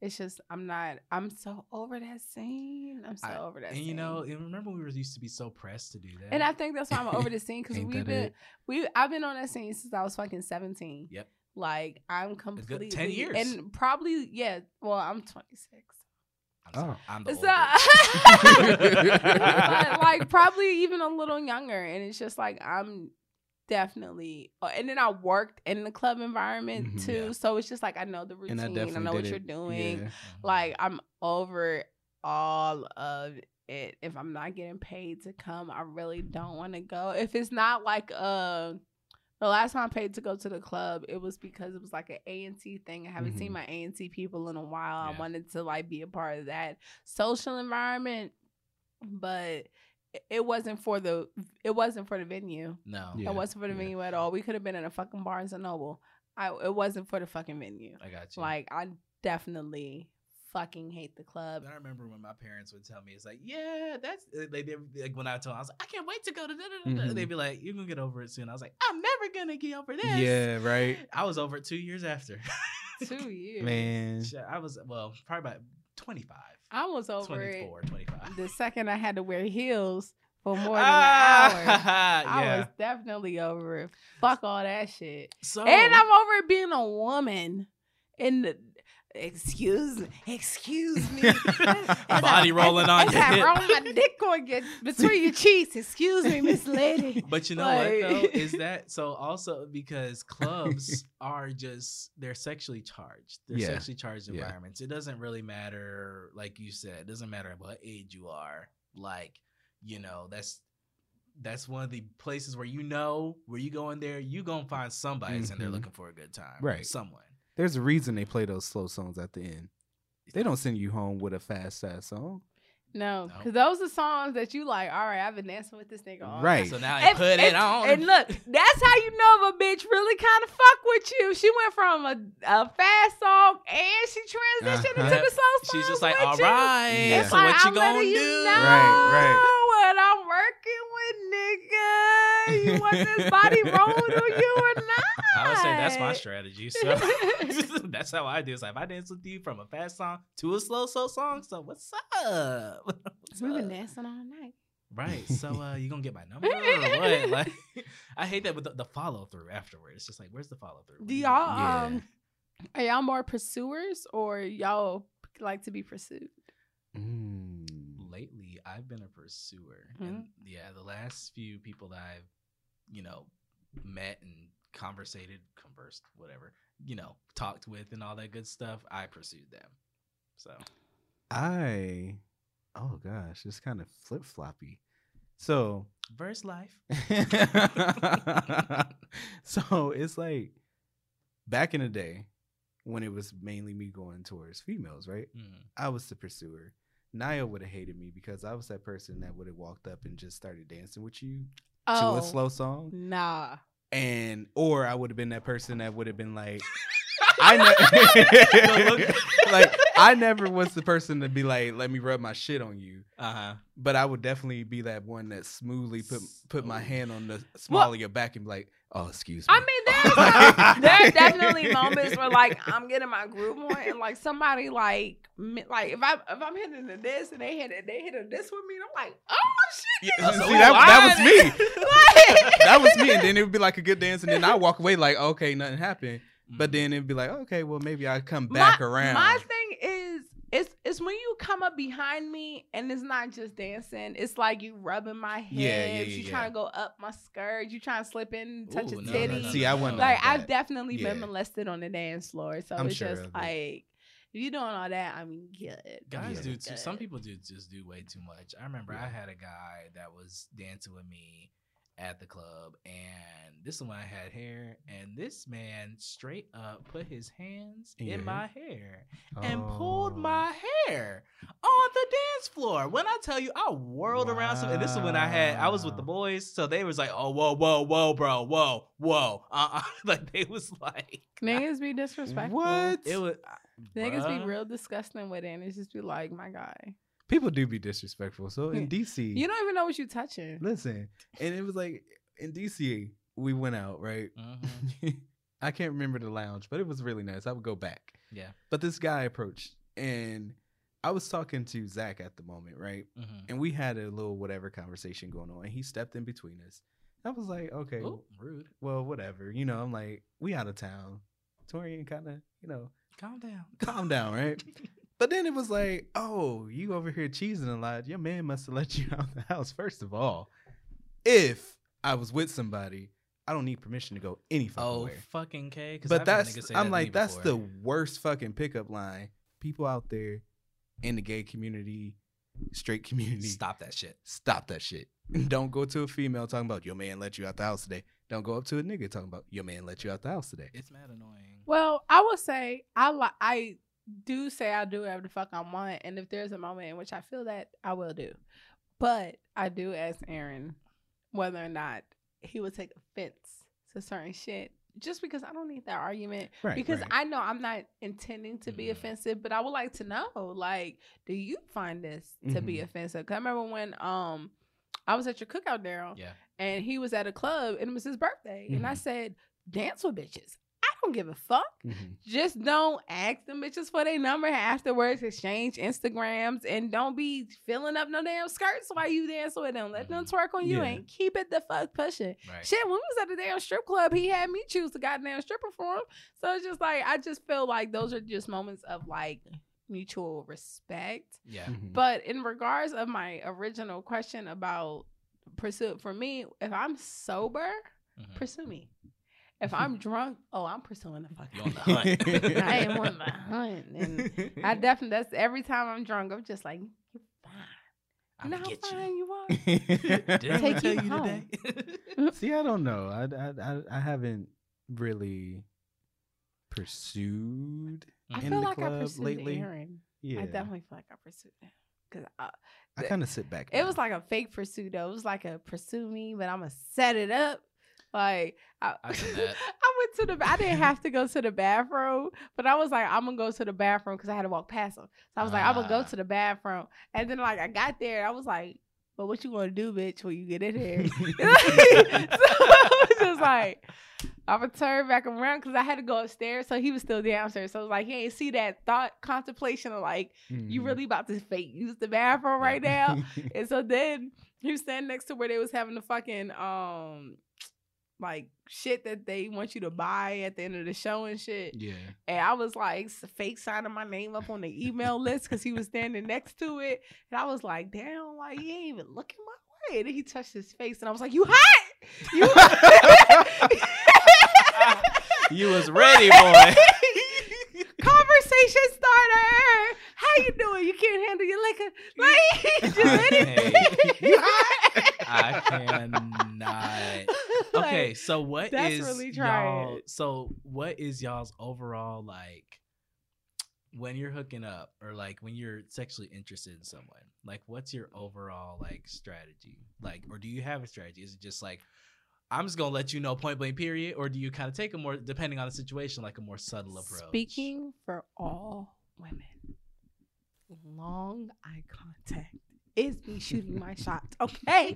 it's just I'm not. I'm so over that scene. I'm so
I-
over that.
and
scene.
you know, and remember we were used to be so pressed to do that.
and I think that's why I'm over the scene because we've been
it?
we I've been on that scene since I was fucking 17.
Yep.
Like I'm
good
completely
10 years.
and probably yeah. Well, I'm 26.
I'm sorry,
Oh.
I'm the
So, but, like probably even a little younger, and it's just like I'm definitely. uh, And then I worked in the club environment
Mhm.
too,
Yeah.
so it's just like I know the routine.
And I
I, know what
did
you're
it.
doing.
Yeah.
Like I'm over all of it. If I'm not getting paid to come, I really don't want to go. If it's not like uh the last time I paid to go to the club, it was because it was like an A and T thing. I haven't seen
Mhm.
my A and T people in a while.
Yeah.
I wanted to like be a part of that social environment, but it- it wasn't for the it wasn't for the venue.
no,
Yeah.
It wasn't for the
yeah.
venue at all. We could have been in a fucking Barnes and Noble. I it wasn't for the fucking venue.
I got you.
Like I definitely fucking hate the club.
I remember when my parents would tell me, "It's like, yeah, that's like, they, like when I told them, I was like, I can't wait to go to." Da, da, da, da."
Mhm.
They'd be like, "You're gonna get over it soon." I was like, "I'm never gonna get over this."
Yeah, right.
I was over it two years after.
Two years.
Man.
I was well, probably about 25,
I was over it
24, 25.
the second I had to wear heels for more than an hour.
Ah,
I was definitely over it. Fuck all that shit.
So
And I'm over it being a woman. And the, excuse me, excuse me. As
Body
I-
rolling on
as
your
I
hip.
roll my dick on your between your cheeks. Excuse me, Miss Lady.
But you know
Like-
what though is that so also because clubs are just they're sexually charged. They're
Yeah.
sexually charged
Yeah.
environments. It doesn't really matter, like you said, it doesn't matter what age you are. Like you know that's that's one of the places where you know where you go in there, you gonna find somebody that's in there
Mhm.
looking for a good time.
Right.
Someone.
There's a reason they play those slow songs at the end. They don't send you home with a fast ass song.
No,
No.
because those are songs that you like. All right, I've been dancing with this nigga. All
Right.
night.
So now I
And-
put it on.
And look, that's how you know if a bitch really kind of fuck with you. She went from a, a fast song and she transitioned
Uh-huh.
into the slow song.
She's just like,
with
all
you.
right.
Yeah.
It's
So
like,
what you
I'm
gonna do?
You know
Right, right.
Nigga. You want this body rolled on you or not?
I would say that's my strategy. So that's how I do. So if I dance with you from a fast song to a slow slow song, so what's up? What's
We've been
up?
dancing all night.
Right. So uh, you gonna get my number or what? Like I hate that with the, the follow through afterwards. It's just like, where's the follow through?
Do y'all
Yeah.
um are y'all more pursuers or y'all like to be pursued?
Mm.
Lately, I've been a pursuer,
Mhm.
and yeah, the last few people that I've, you know, met and conversated, conversed, whatever, you know, talked with and all that good stuff, I pursued them. So
I, oh gosh, it's kind of flip floppy. So,
verse life.
so it's like back in the day when it was mainly me going towards females, right?
Mm.
I was the pursuer. Naya would have hated me because I was that person that would have walked up and just started dancing with you to a slow song,
Nah.
and or I would have been that person that would have been like, I ne- like I never was the person to be like, let me rub my shit on you.
Uh huh.
But I would definitely be that one that smoothly put put my hand on the small of your back and be like, "Oh, excuse me."
I mean, there's some, there are definitely moments where like I'm getting my groove on, and like somebody like mi- like if I if I'm hitting the this and they hit it, they hit it this with me, and I'm like, oh shit,
Yeah, see, that, that was me.
Like-
That was me. And then it would be like a good dance, and then I walk away like, okay, nothing happened. But mm-hmm. then it'd be like, okay, well maybe I come back
my,
around.
My thing is, it's it's when you come up behind me and it's not just dancing. It's like you rubbing my hips.
Yeah, yeah, yeah,
you
yeah,
trying to go up my skirt. You trying to slip in, touch
Ooh,
a
no, no,
titty.
no,
See, I
no,
wasn't
no.
like
like
I've
that.
definitely been molested on the dance floor, so
I'm
it's
sure
just
it.
like if you doing all that, I mean, good.
Guys
Yeah.
do too. Some people do just do way too much. I remember I had a guy that was dancing with me at the club, and this is when I had hair, and this man straight up put his hands
In
in, my hair and
Oh.
pulled my hair on the dance floor. When I tell you, I whirled around some, and this is when I had I was with the boys, so they was like, "Oh, whoa, whoa, whoa, bro, whoa, whoa," uh, uh like they was like,
Niggas be disrespectful.
What?
it was.
Niggas
bruh.
be real disgusting with it, and it's just be like, my guy,
People do be disrespectful. So in DC,
you don't even know what you're touching.
listen, and it was like in DC, we went out right.
Mhm.
I can't remember the lounge, but it was really nice. I would go back.
Yeah.
But this guy approached, and I was talking to Zach at the moment, right?
Mhm.
And we had a little whatever conversation going on, and he stepped in between us. I was like, okay,
Ooh, rude.
well, whatever. You know, I'm like, we out of town. Torian kind of, you know,
Calm down.
calm down, right? But then it was like, oh, you over here cheesing a lot. Your man must have let you out the house. First of all, if I was with somebody, I don't need permission to go any fucking
Oh,
where.
fucking K. 'cause
But
I've
that's I'm
that
like
me
that's the worst fucking pickup line. People out there in the gay community, straight community,
stop that shit.
stop that shit. Don't go to a female talking about your man let you out the house today. Don't go up to a nigga talking about your man let you out the house today.
It's mad annoying.
Well, I will say I like I do say I do whatever the fuck I want, and if there's a moment in which I feel that, I will do. But I do ask Aaron whether or not he would take offense to certain shit, just because I don't need that argument.
Right.
because
right.
I know I'm not intending to be
Mhm.
offensive, but I would like to know, like, do you find this to be
Mhm.
offensive? Cause I remember when um I was at your cookout, Daryl,
Yeah.
and he was at a club and it was his birthday, and I
Mhm.
said, "Dance with bitches." I don't give a fuck.
Mhm.
Just don't ask them bitches for their number afterwards. Exchange Instagrams and don't be filling up no damn skirts while you dancing with them. Let them
Mhm.
twerk on you
Yeah.
and keep it the fuck pushing.
Right.
Shit, when we was at the damn strip club, he had me choose the goddamn stripper for him. So it's just like I just feel like those are just moments of like mutual respect.
Yeah.
Mhm.
But in regards of my original question about pursuit, for me, if I'm sober,
Mhm.
pursue me. If I'm drunk, oh, I'm pursuing the fuck.
On the hunt.
I am on the hunt, and I definitely that's every time I'm drunk, I'm just like, you're fine. You
I'ma
know how
get
fine
you.
you are.
Did I
Take
tell
you
you
home.
today?
See, I don't know. I, I, I, I haven't really pursued. Mm-hmm.
I
in
feel
the
like I pursued
lately.
Aaron.
Yeah,
I definitely feel like I pursued him because
I kind of sit back.
it was like a fake pursuit though. It was like a pursue me, but I'm gonna set it up. Like I,
I've done that.
I went to the. I didn't have to go to the bathroom, but I was like, I'm gonna go to the bathroom because I had to walk past him. So I was like, I'm gonna go
Ah.
to the bathroom, and then like I got there, I was like, but what you gonna do, bitch, when you get in here? so I was just like, I'm gonna turn back around because I had to go upstairs, so he was still downstairs. So I was like, he ain't see that thought contemplation of like,
Mm-hmm.
you really about to fake use the bathroom right now. And so then he was standing next to where they was having the fucking um like shit that they want you to buy at the end of the show and shit.
yeah.
And I was like fake signing my name up on the email list because he was standing next to it. And I was like, damn, like he ain't even looking my way. And then he touched his face and I was like, You hot? You
You was ready, boy.
Conversation starter. How you doing? You can't handle your liquor. Like just anything.
You I cannot. Okay,
Like,
so what
that's
is
really
y'all? So what is y'all's overall like when you're hooking up or like when you're sexually interested in someone? Like, what's your overall like strategy? Like, or do you have a strategy? Is it just like I'm just gonna let you know point blank period, or do you kind of take a more depending on the situation, like a more subtle approach?
Speaking for all women, long eye contact is me shooting my shots. Okay.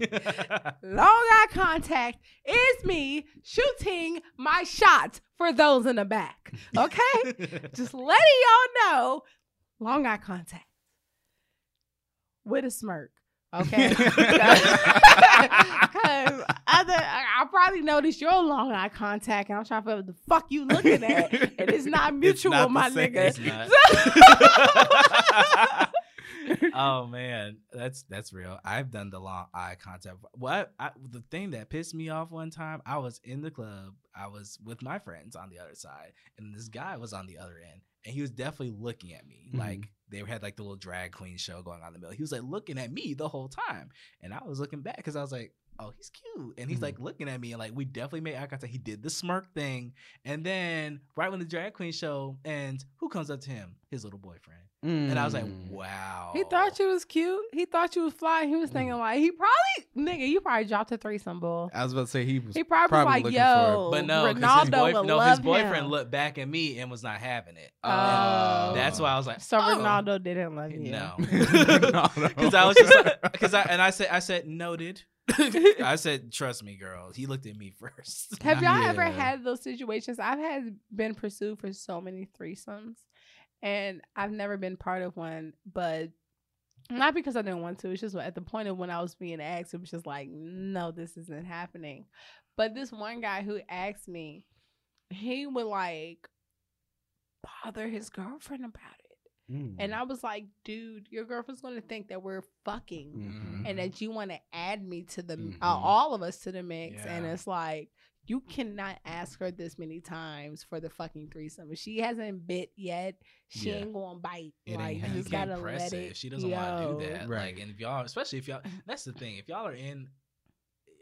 Long eye contact is me shooting my shots for those in the back. Okay? Just letting y'all know long eye contact with a smirk. Okay? Because other, I probably noticed your long eye contact and I'm trying to figure out what the fuck you looking at. And it's not mutual,
not the
my nigga.
Oh man, that's that's real. I've done the long eye contact. What I, the thing that pissed me off one time, I was in the club. I was with my friends on the other side, and this guy was on the other end, and he was definitely looking at me.
Mhm.
Like they had like the little drag queen show going on in the middle. He was like looking at me the whole time, and I was looking back because I was like. Oh, he's cute, and he's
Mhm.
like looking at me, and like we definitely made eye contact. He did the smirk thing, and then right when the drag queen show ends, who comes up to him? His little boyfriend. And I was like,
Mm.
wow.
He thought you was cute. He thought you was fly. He was thinking like he probably nigga, you probably dropped a threesome bull.
I was about to say he was
He probably,
probably
was like,
looking
yo,
But no, 'cause his,
Ronaldo
boyf-
would
no,
love
his boyfriend
him.
looked back at me and was not having it.
Oh.
And that's why I was like,
So
oh.
Ronaldo didn't love you.
No. Because I was just because I and I said I said noted. I said trust me, girl. He looked at me first.
Have y'all ever had those situations? I've had been pursued for so many threesomes, and I've never been part of one. But not because I didn't want to. It's just at the point of when I was being asked, it was just like, no, this isn't happening. But this one guy who asked me, he would like bother his girlfriend about it.
Mm.
And I was like, dude, your girlfriend's gonna think that we're fucking
Mhm.
and that you want to add me to the
Mhm.
uh, all of us to the mix and it's like you cannot ask her this many times for the fucking threesome if she hasn't bit yet she
Yeah.
ain't gonna bite
It
like
ain't
you just gotta
press
let
it
it
if she doesn't want to do that.
Right.
Like, and if y'all, especially if y'all, that's the thing. If y'all are in,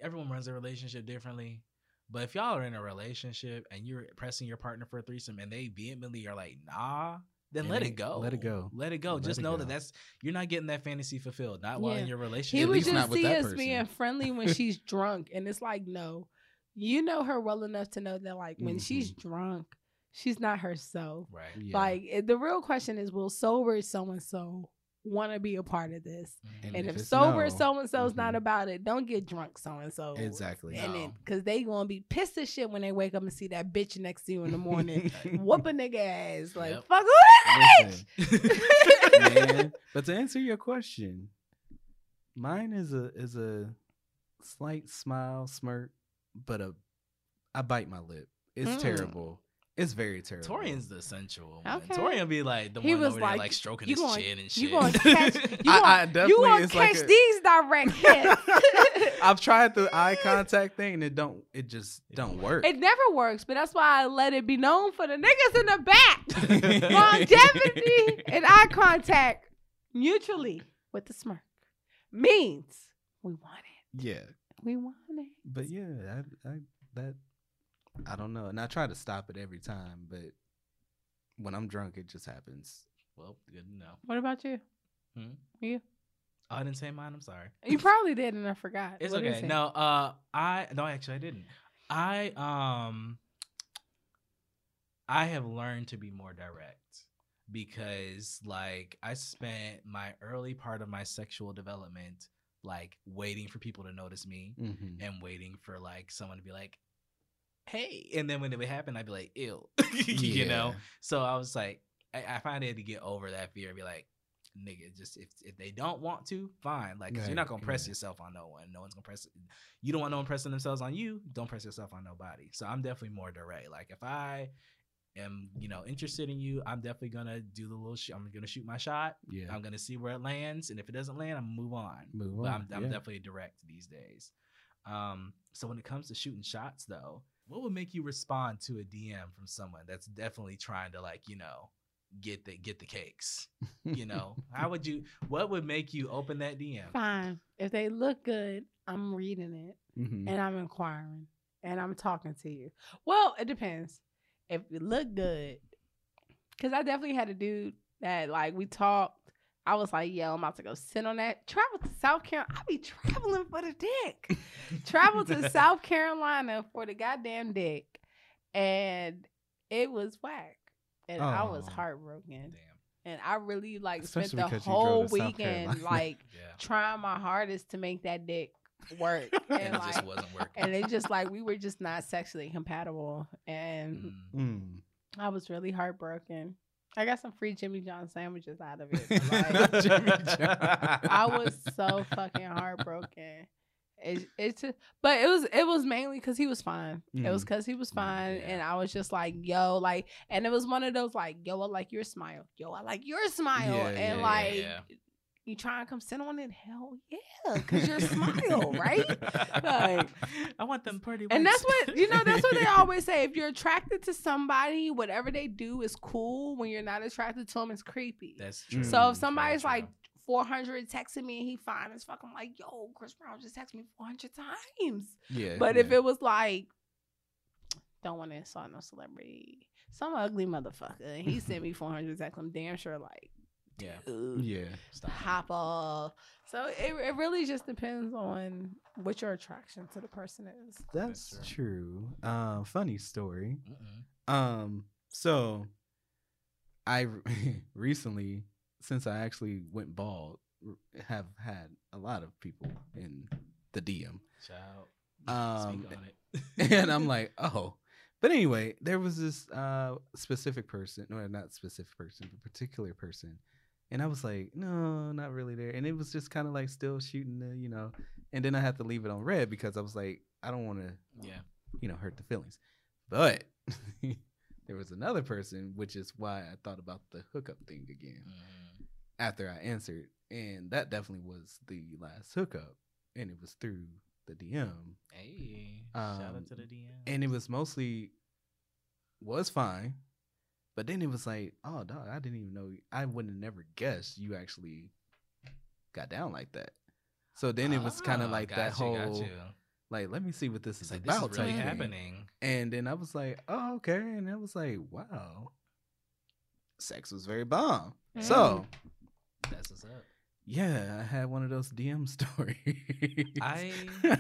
everyone runs a relationship differently. But if y'all are in a relationship and you're pressing your partner for a threesome and they vehemently are like, nah, then
It
let it go.
let it go.
Let it go.
Let
Just
it
know
go.
that that's you're not getting that fantasy fulfilled. Not while in your relationship.
At
would
least not
just
with
see us
person.
being friendly when she's drunk and it's like no you know her well enough to know that like when she's mm-hmm. drunk she's not herself
right.
Yeah.
Like it- the real question is, will sober so and so want to be a part of this.
Mhm.
And,
if
if, sober
no,
so and so's not
mhm.
about it, don't get drunk so and so.
Exactly.
And
No.
it because they gonna be pissed as shit when they wake up and see that bitch next to you in the morning. Whoop a nigga ass. Like
Yep.
fuck who that
Listen,
bitch?
man. But to answer your question, mine is a is a slight smile, smirk, but a I bite my lip. It's
Mm.
terrible. It's very terrible.
Torian's the sensual one.
Okay.
Torian be like the
He
one
was
over
like,
there like stroking
you
his
gonna-
chin and
you
shit.
gonna catch- You gonna,
I
you
definitely
gonna
is like a-
these direct hits.
I've tried the eye contact thing and it don't it just
It
don't
don't
work.
It never works, but that's why I let it be known for the niggas in the back. Longevity and eye contact mutually with the smirk means we want it.
yeah.
We want it.
But yeah, I, I that I don't know. And I try to stop it every time, but when I'm drunk it just happens.
well, good to know.
What about you?
Hmm?
You?
Oh, I didn't say mine. I'm sorry.
You probably did, and I forgot.
It's
What is
okay. No, uh, I no, actually, I didn't. I um, I have learned to be more direct because, like, I spent my early part of my sexual development like waiting for people to notice me
Mm-hmm.
and waiting for like someone to be like, "Hey," and then when it would happen, I'd be like, "Ew," you know. So I was like, I, I finally had to get over that fear and be like, nigga, just if if they don't want to, fine. Like, 'cause you're not gonna press
right.
yourself on no one. No one's gonna press. You don't want no one pressing themselves on you. Don't press yourself on nobody. So I'm definitely more direct. Like if I am, you know, interested in you, I'm definitely gonna do the little. Sh- I'm gonna shoot my shot.
Yeah.
I'm gonna see where it lands, and if it doesn't land, I'm gonna move on.
Move
But
on.
I'm, I'm
yeah.
definitely direct these days. Um, so when it comes to shooting shots, though, what would make you respond to a DM from someone that's definitely trying to like, you know, get the get the cakes? You know, how would you? What would make you open that DM?
Fine. If they look good, I'm reading it
Mhm.
and I'm inquiring and I'm talking to you. Well, it depends. If you look good, because I definitely had a dude that like we talked. I was like, yo, I'm about to go sit on that. Travel to South Carolina. I'll be traveling for the dick. Travel to South Carolina for the goddamn dick. And it was whack. And I was
Oh.
heartbroken.
Damn.
And I really like
Especially
spent the
because you drove
whole weekend like
Yeah.
trying my hardest to make that dick work.
And
and
it just
like
wasn't working.
and it just like we were just not sexually compatible. And.
Mm.
I was really heartbroken. I got some free Jimmy John sandwiches out of it. like,
Jimmy John.
I was so fucking heartbroken. It, it's just, but it was it was mainly because he was fine. It was
Mm.
because he was fine,
yeah.
and I was just like, yo, like, and it was one of those like, yo, I like your smile, yo, I like your smile,
Yeah,
and
yeah,
like. You try and come sit on it, hell yeah, because your smile, right? Like-
I want them pretty.
And that's what you know. That's what they always say. If you're attracted to somebody, whatever they do is cool. When you're not attracted to them, it's creepy.
That's true.
So
Mm,
if somebody's
Very
like 400 texting me and he fine as fuck, I'm like, yo, Chris Brown just texted me 400 times.
Yeah.
But if it was like, don't want to insult no celebrity, some ugly motherfucker, and he sent me 400 texts, I'm damn sure like,
yeah.
Dude,
yeah.
Stop.
hop off. So it, it really just depends on what your attraction to the person is.
That's
That's
true. Um, funny story.
Mm-mm.
Um, so I recently, since I actually went bald, have had a lot of people in the DM,
Child.
Um,
Speak on it.
and I'm like, oh. But anyway, there was this uh specific person, or not specific person, but particular person, and I was like, no, not really there. And it was just kind of like still shooting the, you know. And then I had to leave it on red because I was like, I don't want to
yeah.
you know, hurt the feelings. But there was another person, which is why I thought about the hookup thing again
Mm.
after I answered. And that definitely was the last hookup. And it was through the DM.
Hey. shout
Um,
out to the DM.
And it was mostly, was fine. But then it was like, oh, dog, I didn't even know. I wouldn't have never guessed you actually got down like that. So then it was kind of
Oh,
like
got
that
you,
whole, like, let me see what this
It's
is
like this
about.
is really happening.
And then I was like, oh, okay. And I was like, wow. Sex was very bomb.
Mm.
So,
That's what's up.
yeah, I had one of those DM stories.
I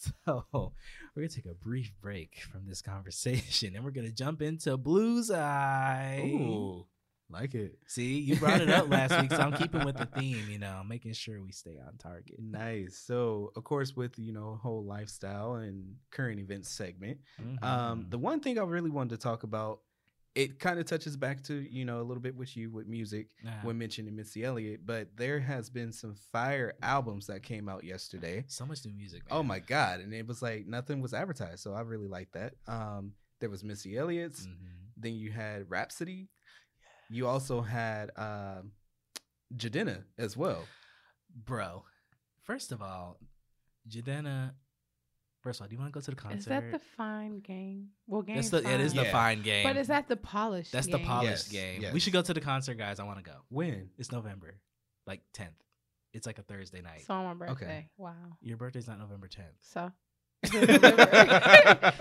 so we're gonna take a brief break from this conversation and we're gonna jump into Blue's Eye.
Ooh. Like it.
See, you brought it up last week, so I'm keeping with the theme. You know, making sure we stay on target.
Nice. So, of course, with you know whole lifestyle and current events segment, um,
Mhm.
the one thing I really wanted to talk about, it kind of touches back to you know a little bit with you with music
Nah.
when mentioning Missy Elliott, but there has been some fire albums that came out yesterday.
so much new music.
Oh my god! And it was like nothing was advertised, so I really like that. Um, there was Missy Elliott's.
Mhm.
Then you had Rapsody. You also had um, Jidenna as well.
bro. First of all, Jidenna. First of all, do you want to go to the concert?
Is that the fine game? Well, game.
That's the it is the fine game.
But is that the polished?
That's the
game?
polished
Yes,
game.
yes.
We should go to the concert, guys. I want to go.
When?
It's November, like 10th. It's like a Thursday night.
So on my birthday. Okay. Wow.
Your birthday's not November 10th.
So. It's in November.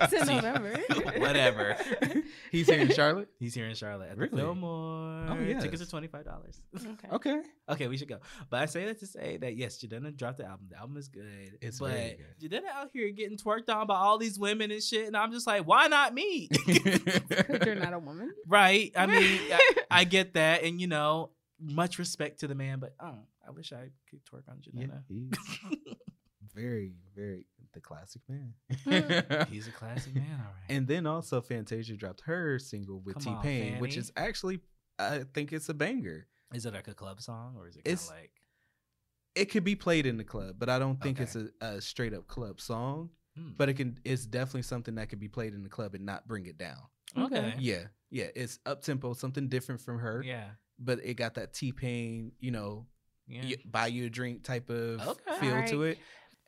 It's November.
whatever.
He's here in Charlotte.
He's here in Charlotte at
Really?
the Fillmore.
Oh,
Tickets are twenty five dollars.
Okay.
Okay.
okay, we should go. But I say that to say that yes, Jidenna dropped the album. The album is good.
It's
but
very good.
Jidenna out here getting twerked on by all these women and shit, and I'm just like, why not me?
Because you're not a woman.
right? I mean, I, I get that, and you know, much respect to the man, but oh, I wish I could twerk on
Yeah,
Jidenna.
he's very, very the classic man.
He's a classic man, all right.
and then also Fantasia dropped her single with T
Come on,
Pain, which
Fanny.
is actually I think it's a banger.
is it like a club song or is it kind
It's-
of like?
It could be played in the club, but I don't think it's a, a straight up club song.
Hmm.
But it can. It's definitely something that could be played in the club and not bring it down.
okay,
Okay.
Yeah, yeah. It's up tempo, something different from her.
yeah,
But it got that T Pain, you know,
yeah.
y- buy you a drink type of
Okay.
feel to
Alright.
it.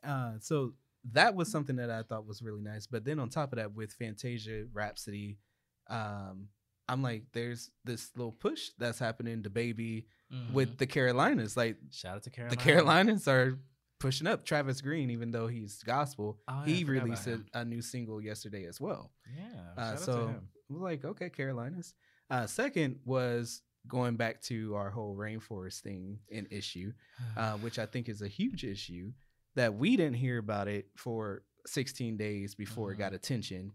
Uh, so that was something that I thought was really nice. But then on top of that, with Fantasia, Rapsody, um, I'm like, there's this little push that's happening to baby
Mhm.
with the Carolinas. Like
shout out to Carolina.
the Carolinas are pushing up. Travis Greene, even though he's gospel,
Oh, yeah,
he released a, a new single yesterday as well.
Yeah,
Uh, so we're like, okay, Carolinas. Uh, second was going back to our whole rainforest thing and issue, uh, which I think is a huge issue that we didn't hear about it for 16 days before it got attention.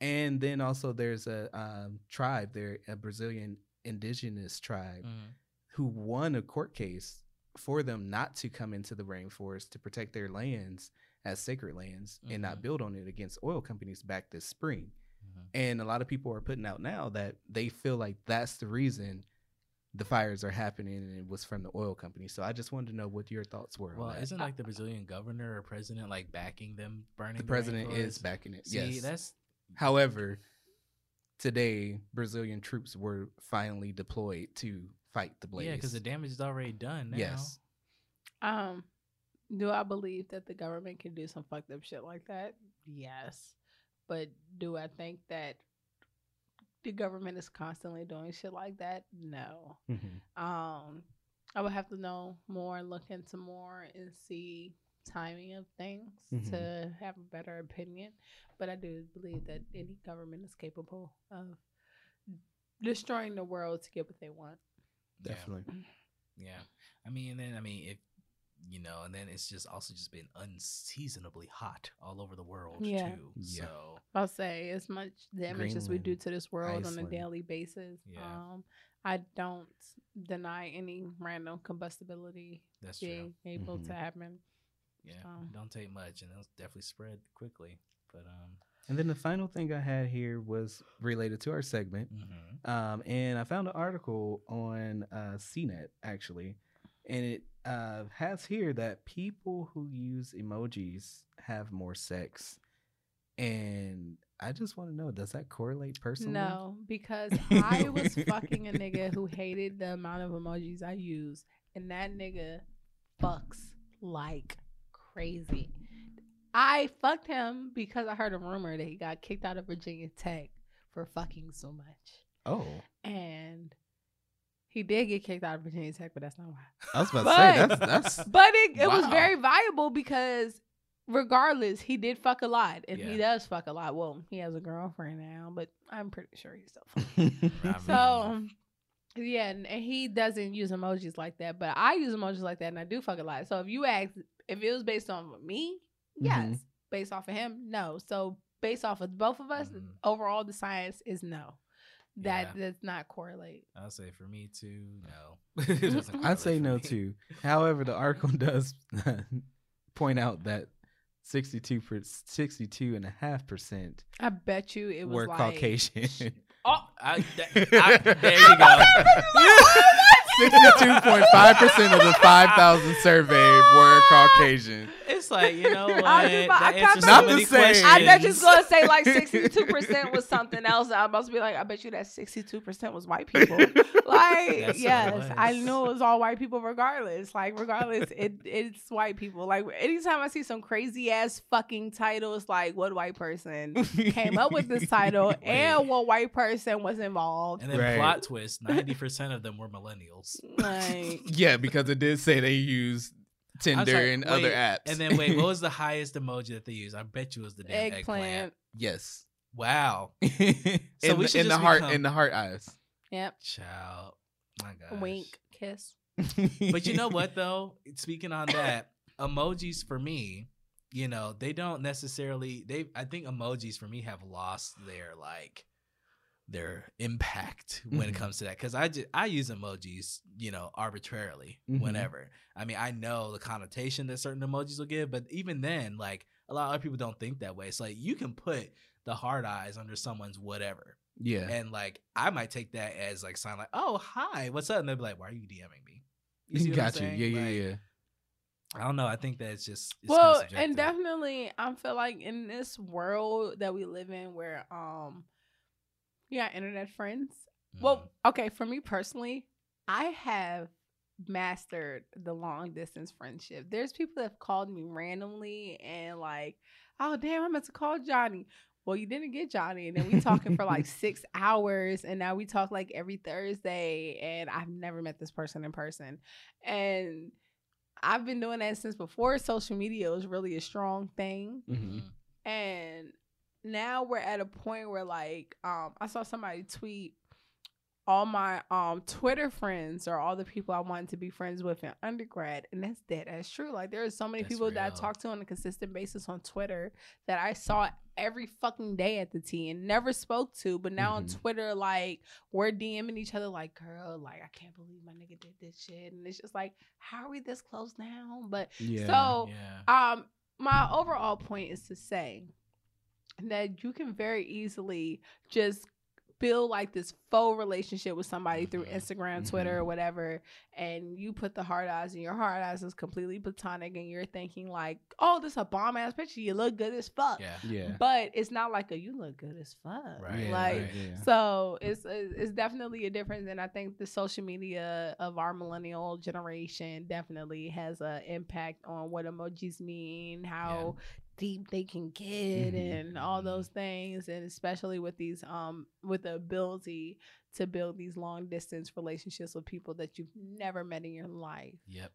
And then also there's a um, tribe there, a Brazilian indigenous tribe,
Mhm.
who won a court case for them not to come into the rainforest to protect their lands as sacred lands and not
Mhm.
build on it against oil companies back this spring. And a lot of people are putting out now that they feel like that's the reason the fires are happening and it was from the oil company. So I just wanted to know what your thoughts were.
Well,
on that.
isn't like the Brazilian governor or president like backing them burning?
the president is backing it.
See,
yes.
that's
However, today Brazilian troops were finally deployed to fight the blaze.
yeah, because the damage is already done. Now.
Yes.
Um, do I believe that the government can do some fucked up shit like that? Yes. But do I think that the government is constantly doing shit like that? No.
Mhm.
Um, I would have to know more and look into more and see timing of things
Mhm.
to have a better opinion. But I do believe that any government is capable of destroying the world to get what they want.
Yeah.
Definitely.
Yeah, I mean, and then I mean, if you know, and then it's just also just been unseasonably hot all over the world
Yeah.
too.
Yeah.
So
I'll say as much damage as we do to this world on a daily basis.
Yeah.
Um, I don't deny any random combustibility
that's true.
being able
Mhm.
to happen.
Yeah,
Um,
don't take much, and it'll definitely spread quickly. But um,
And then the final thing I had here was related to our segment.
mhm.
Um, and I found an article on uh, CNET actually, and it uh, has here that people who use emojis have more sex. And I just want to know, does that correlate personally?
No, because I was fucking a nigga who hated the amount of emojis I use, and that nigga fucks like crazy. I fucked him because I heard a rumor that he got kicked out of Virginia Tech for fucking so much.
Oh,
And he did get kicked out of Virginia Tech, but that's not why.
I was about
But-
to say that's that's
But it, it was very viable because regardless, he did fuck a lot. And he does fuck a lot. Well, he has a girlfriend now, but I'm pretty sure he's still fucking. So um, yeah, and, and he doesn't use emojis like that, but I use emojis like that, and I do fuck a lot. So if you ask if it was based on me, yes.
Mhm.
Based off of him, no. So based off of both of us,
Mhm.
overall the science is no. That
Yeah.
does not correlate.
I'll say for me too, no.
I'd say no
for me.
too. However, the article does point out that 62 per, 62 and a half percent
I bet you it was
were
like,
Caucasian.
Oh, I, that, I, there you go.
62.5 percent of the 5,000 surveyed were Caucasian.
It's like you know what?
I was just about-
that
I
answers
thought-
so
Not
many
the same.
questions.
I bet you was gonna say like sixty two percent was something else. I must be like, I bet you that sixty two percent was white people. Like,
That's
yes, I knew it was all white people regardless. Like, regardless, it it's white people. Like, anytime I see some crazy ass fucking titles, like what white person came up with this title and what white person was involved.
And then
Right.
plot twist: ninety percent of them were millennials.
Like,
yeah, because it did say they use
I was
Tinder
like,
and other
wait,
apps.
And then wait, what was the highest emoji that they used? I bet you it was the damn eggplant.
eggplant.
yes.
Wow,
in
we should
in the heart
become-
in the heart eyes.
Yep.
child. My God.
Wink. Kiss.
But you know what though? Speaking on that, emojis for me, you know, they don't necessarily they I think emojis for me have lost their like their impact when it
Mhm.
comes to that cuz I just I use emojis, you know, arbitrarily
Mhm.
whenever. I mean, I know the connotation that certain emojis will give, but even then like a lot of other people don't think that way. It's like you can put the hard eyes under someone's whatever.
Yeah.
And like I might take that as like sign like, "Oh, hi, what's up?" And they'll be like, "Why are you DMing me?" You see what I'm
Got you. Yeah, yeah,
Like,
yeah.
I don't know. I think that it's just it's
well,
kinda
and definitely, I feel like in this world that we live in, where um, you got internet friends.
Mhm.
Well, okay, for me personally, I have mastered the long distance friendship. There's people that have called me randomly and like, oh damn, I meant to call Johnny. Well, you didn't get Johnny, and then we talking for like six hours, and now we talk like every Thursday, and I've never met this person in person, and I've been doing that since before social media was really a strong thing
hmm
Mhm.
and now we're at a point where like um I saw somebody tweet all my um Twitter friends are all the people I wanted to be friends with in undergrad and that's dead that's true like there are so many
That's
people that I
real.
talk to on a consistent basis on Twitter that I saw every fucking day at the T and never spoke to but now on
Mhm.
Twitter like we're DMing each other like girl like I can't believe my nigga did this shit and it's just like how are we this close now but
Yeah.
so
Yeah.
um, my overall point is to say that you can very easily just build like this faux relationship with somebody through
Mhm.
Instagram, Twitter, or whatever, and you put the hard eyes, and your hard eyes is completely platonic, and you're thinking like, "Oh, this a bomb ass picture. You look good as fuck."
Yeah.
yeah.
But it's not like a "you look good as fuck."
Right,
Like
right.
yeah.
so it's it's definitely a difference, and I think the social media of our millennial generation definitely has an impact on what emojis mean, how deep they can get,
Mhm.
and all those things, and especially with these um with the ability to build these long distance relationships with people that you've never met in your life.
Yep.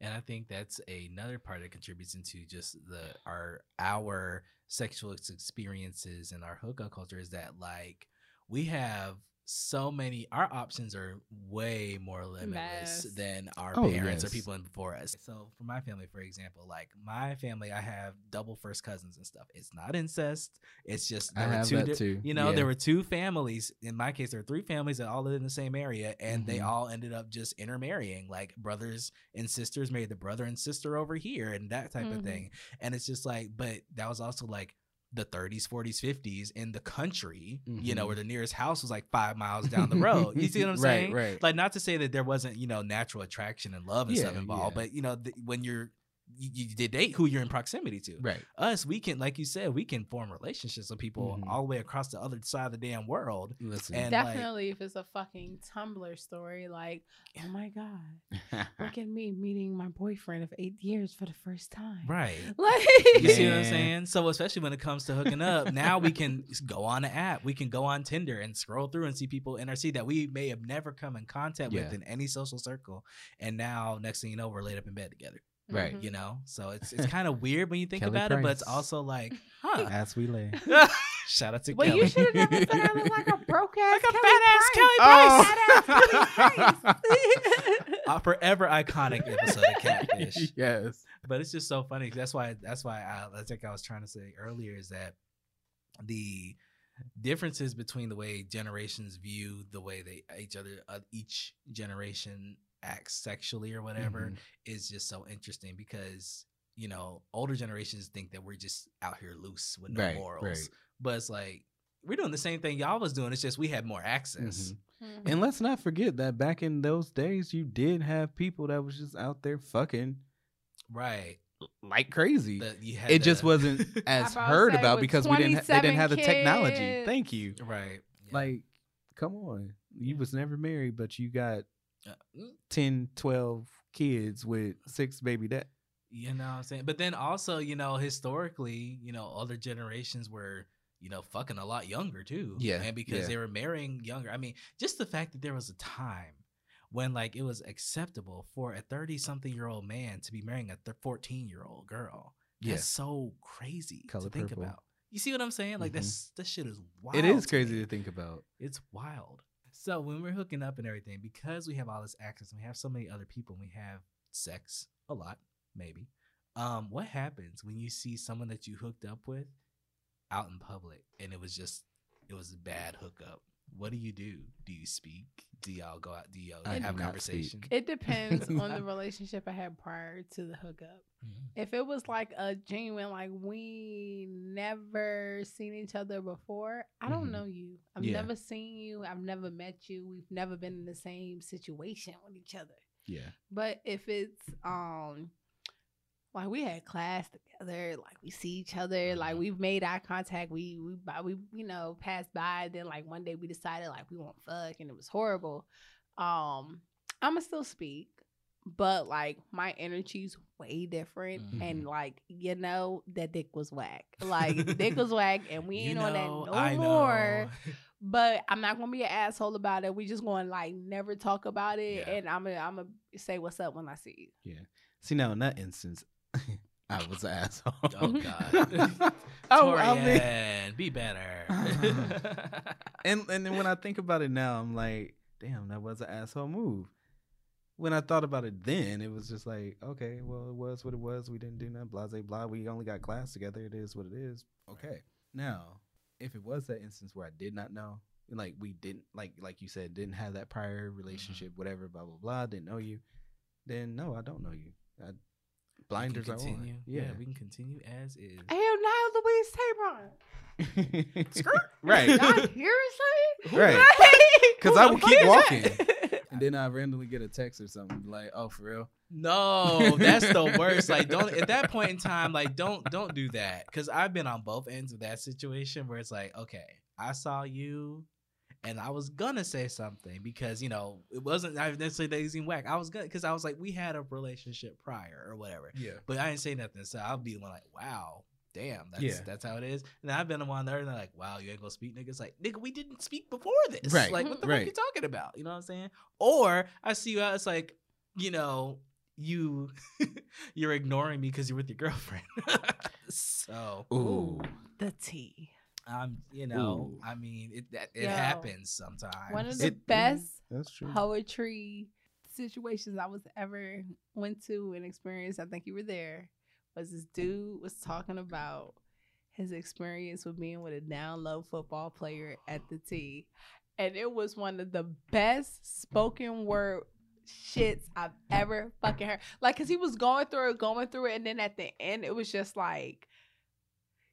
And I think that's another part that contributes into just the our our sexual experiences and our hookup culture is that like we have so many our options are way more limitless
Yes.
than our
Oh,
parents or people in before us. So for my family, for example, like my family, I have double first cousins and stuff. It's not incest. It's just
I
were
have
two
that
di-
too.
you know,
Yeah.
there were two families. In my case, there were three families that all lived in the same area, and they
Mhm.
all ended up just intermarrying, like brothers and sisters married the brother and sister over here, and that type
Mhm.
of thing. And it's just like, but that was also like the 30s, 40s, 50s in the country, you know, where the mm-hmm. nearest house was like five miles down the road. You see what I'm saying?
Right, right.
Like, not to say that there wasn't, you know, natural attraction and love and stuff involved,
yeah.
but you know, th- when you're you, you date who you're in proximity to
right.
us, we can, like you said, we can form relationships with people
Mhm.
all the way across the other side of the damn world.
Listen.
And, like-
Definitely, if it's a fucking Tumblr story, like, oh my god, look at me meeting my boyfriend of eight years for the first time.
Right.
Like,
You see what I'm saying? So especially when it comes to hooking up, now we can go on an app, we can go on Tinder and scroll through and see people in our city that we may have never come in contact with in any social circle. And now next thing you know, we're laid up in bed together.
Right.
Mhm.
You know? So it's it's kind of weird when you think
Kelly
about it, but it's also like, huh.
As we lay.
Shout out to
Well,
Kelly.
you should have never said I look like a broke ass,
Like a
Kelly
badass Kelly
Price.
Price.
Badass Kelly
forever iconic episode of Catfish.
yes.
but it's just so funny. that's why that's why I, I think I was trying to say earlier is that the differences between the way generations view the way they each other uh, each generation acts sexually or whatever
Mhm.
is just so interesting because you know older generations think that we're just out here loose with no
Right,
morals
right.
but it's like we're doing the same thing y'all was doing it's just we had more access
Mhm.
Mhm.
And let's not forget that back in those days, you did have people that was just out there fucking
right
like crazy.
The- you had
it just wasn't as heard about because we didn't they didn't
27
have the technology. Thank you.
right Yeah.
Like, come on. You was never married, but you got 10, 12 kids with six baby dad.
You know what I'm saying? But then also, you know, historically, you know, other generations were, you know, fucking a lot younger too.
Yeah,
And because
yeah.
they were marrying younger. I mean, just the fact that there was a time when like it was acceptable for a 30 something year old man to be marrying a 14 year old girl. That's
Yes.
so crazy
Color
to think
purple.
about. You see what I'm saying? Like
Mhm.
that's that shit is wild.
It is
to
crazy
me.
to think about.
It's wild. So when we're hooking up and everything, because we have all this access and we have so many other people and we have sex a lot, maybe. Um, what happens when you see someone that you hooked up with out in public and it was just it was a bad hookup? What do you do? Do you speak? Do y'all go out? Do y'all
I
have
not
conversation?
speak.
It depends on the relationship I had prior to the hookup.
Mhm.
If it was like a genuine, like we never seen each other before, I don't
Mhm.
know you. I've
Yeah.
never seen you. I've never met you. We've never been in the same situation with each other.
Yeah.
But if it's um like we had class together, like we see each other, like
Mhm.
we've made eye contact, we we by we you know passed by, then like one day we decided like we won't fuck and it was horrible. Um, I'ma still speak, but like my energy's way different,
Mhm.
and like you know that dick was whack, like dick was whack, and we
You
ain't on that no
I
more
know.
but I'm not gonna be an asshole about it. We just gonna like never talk about it,
Yeah.
and I'm gonna I'm gonna say what's up when I see you. Yeah.
See now in that instance, I was an asshole.
Oh God.
oh, I mean,
be better.
and and then when I think about it now, I'm like, damn, that was an asshole move. When I thought about it then, it was just like, okay, well, it was what it was. We didn't do nothing, blah, blah, blah. We only got class together. It is what it is. Okay. Now, if it was that instance where I did not know, like we didn't, like like you said, didn't have that prior mm-hmm. relationship, whatever, blah, blah, blah, didn't know you, then no, I don't know you. I, blinders are
continue.
on.
Yeah.
Yeah.
we can continue as is.
Hell now Louise Tabron.
right.
Y'all
Right. Because I would keep walking.
walking.
And then I randomly get a text or something like, "Oh, for real?"
No, that's the worst. Like, don't at that point in time, like, don't don't do that. Because I've been on both ends of that situation where it's like, okay, I saw you, and I was gonna say something because you know it wasn't I necessarily that he's in whack. I was gonna because I was like, we had a relationship prior or whatever,
Yeah.
but I didn't say nothing. So I'll be like, wow. Damn, that's
Yeah.
that's how it is. And I've been the one there and they're like, wow, you ain't gonna speak, niggas. Like, nigga, we didn't speak before this.
Right,
Like, what the fuck
right.
you talking about? You know what I'm saying? Or I see you out, it's like, you know, you you're ignoring me because you're with your girlfriend. so
Ooh.
the tea.
I'm, you know,
Ooh.
I mean, it that, it
Yo,
happens sometimes.
One of the
It-
best
That's true.
poetry situations I was ever went to and experienced. I think you were there. Was this dude was talking about his experience with being with a down low football player at the T, and it was one of the best spoken word shits I've ever fucking heard. Like, cause he was going through it, going through it, and then at the end, it was just like.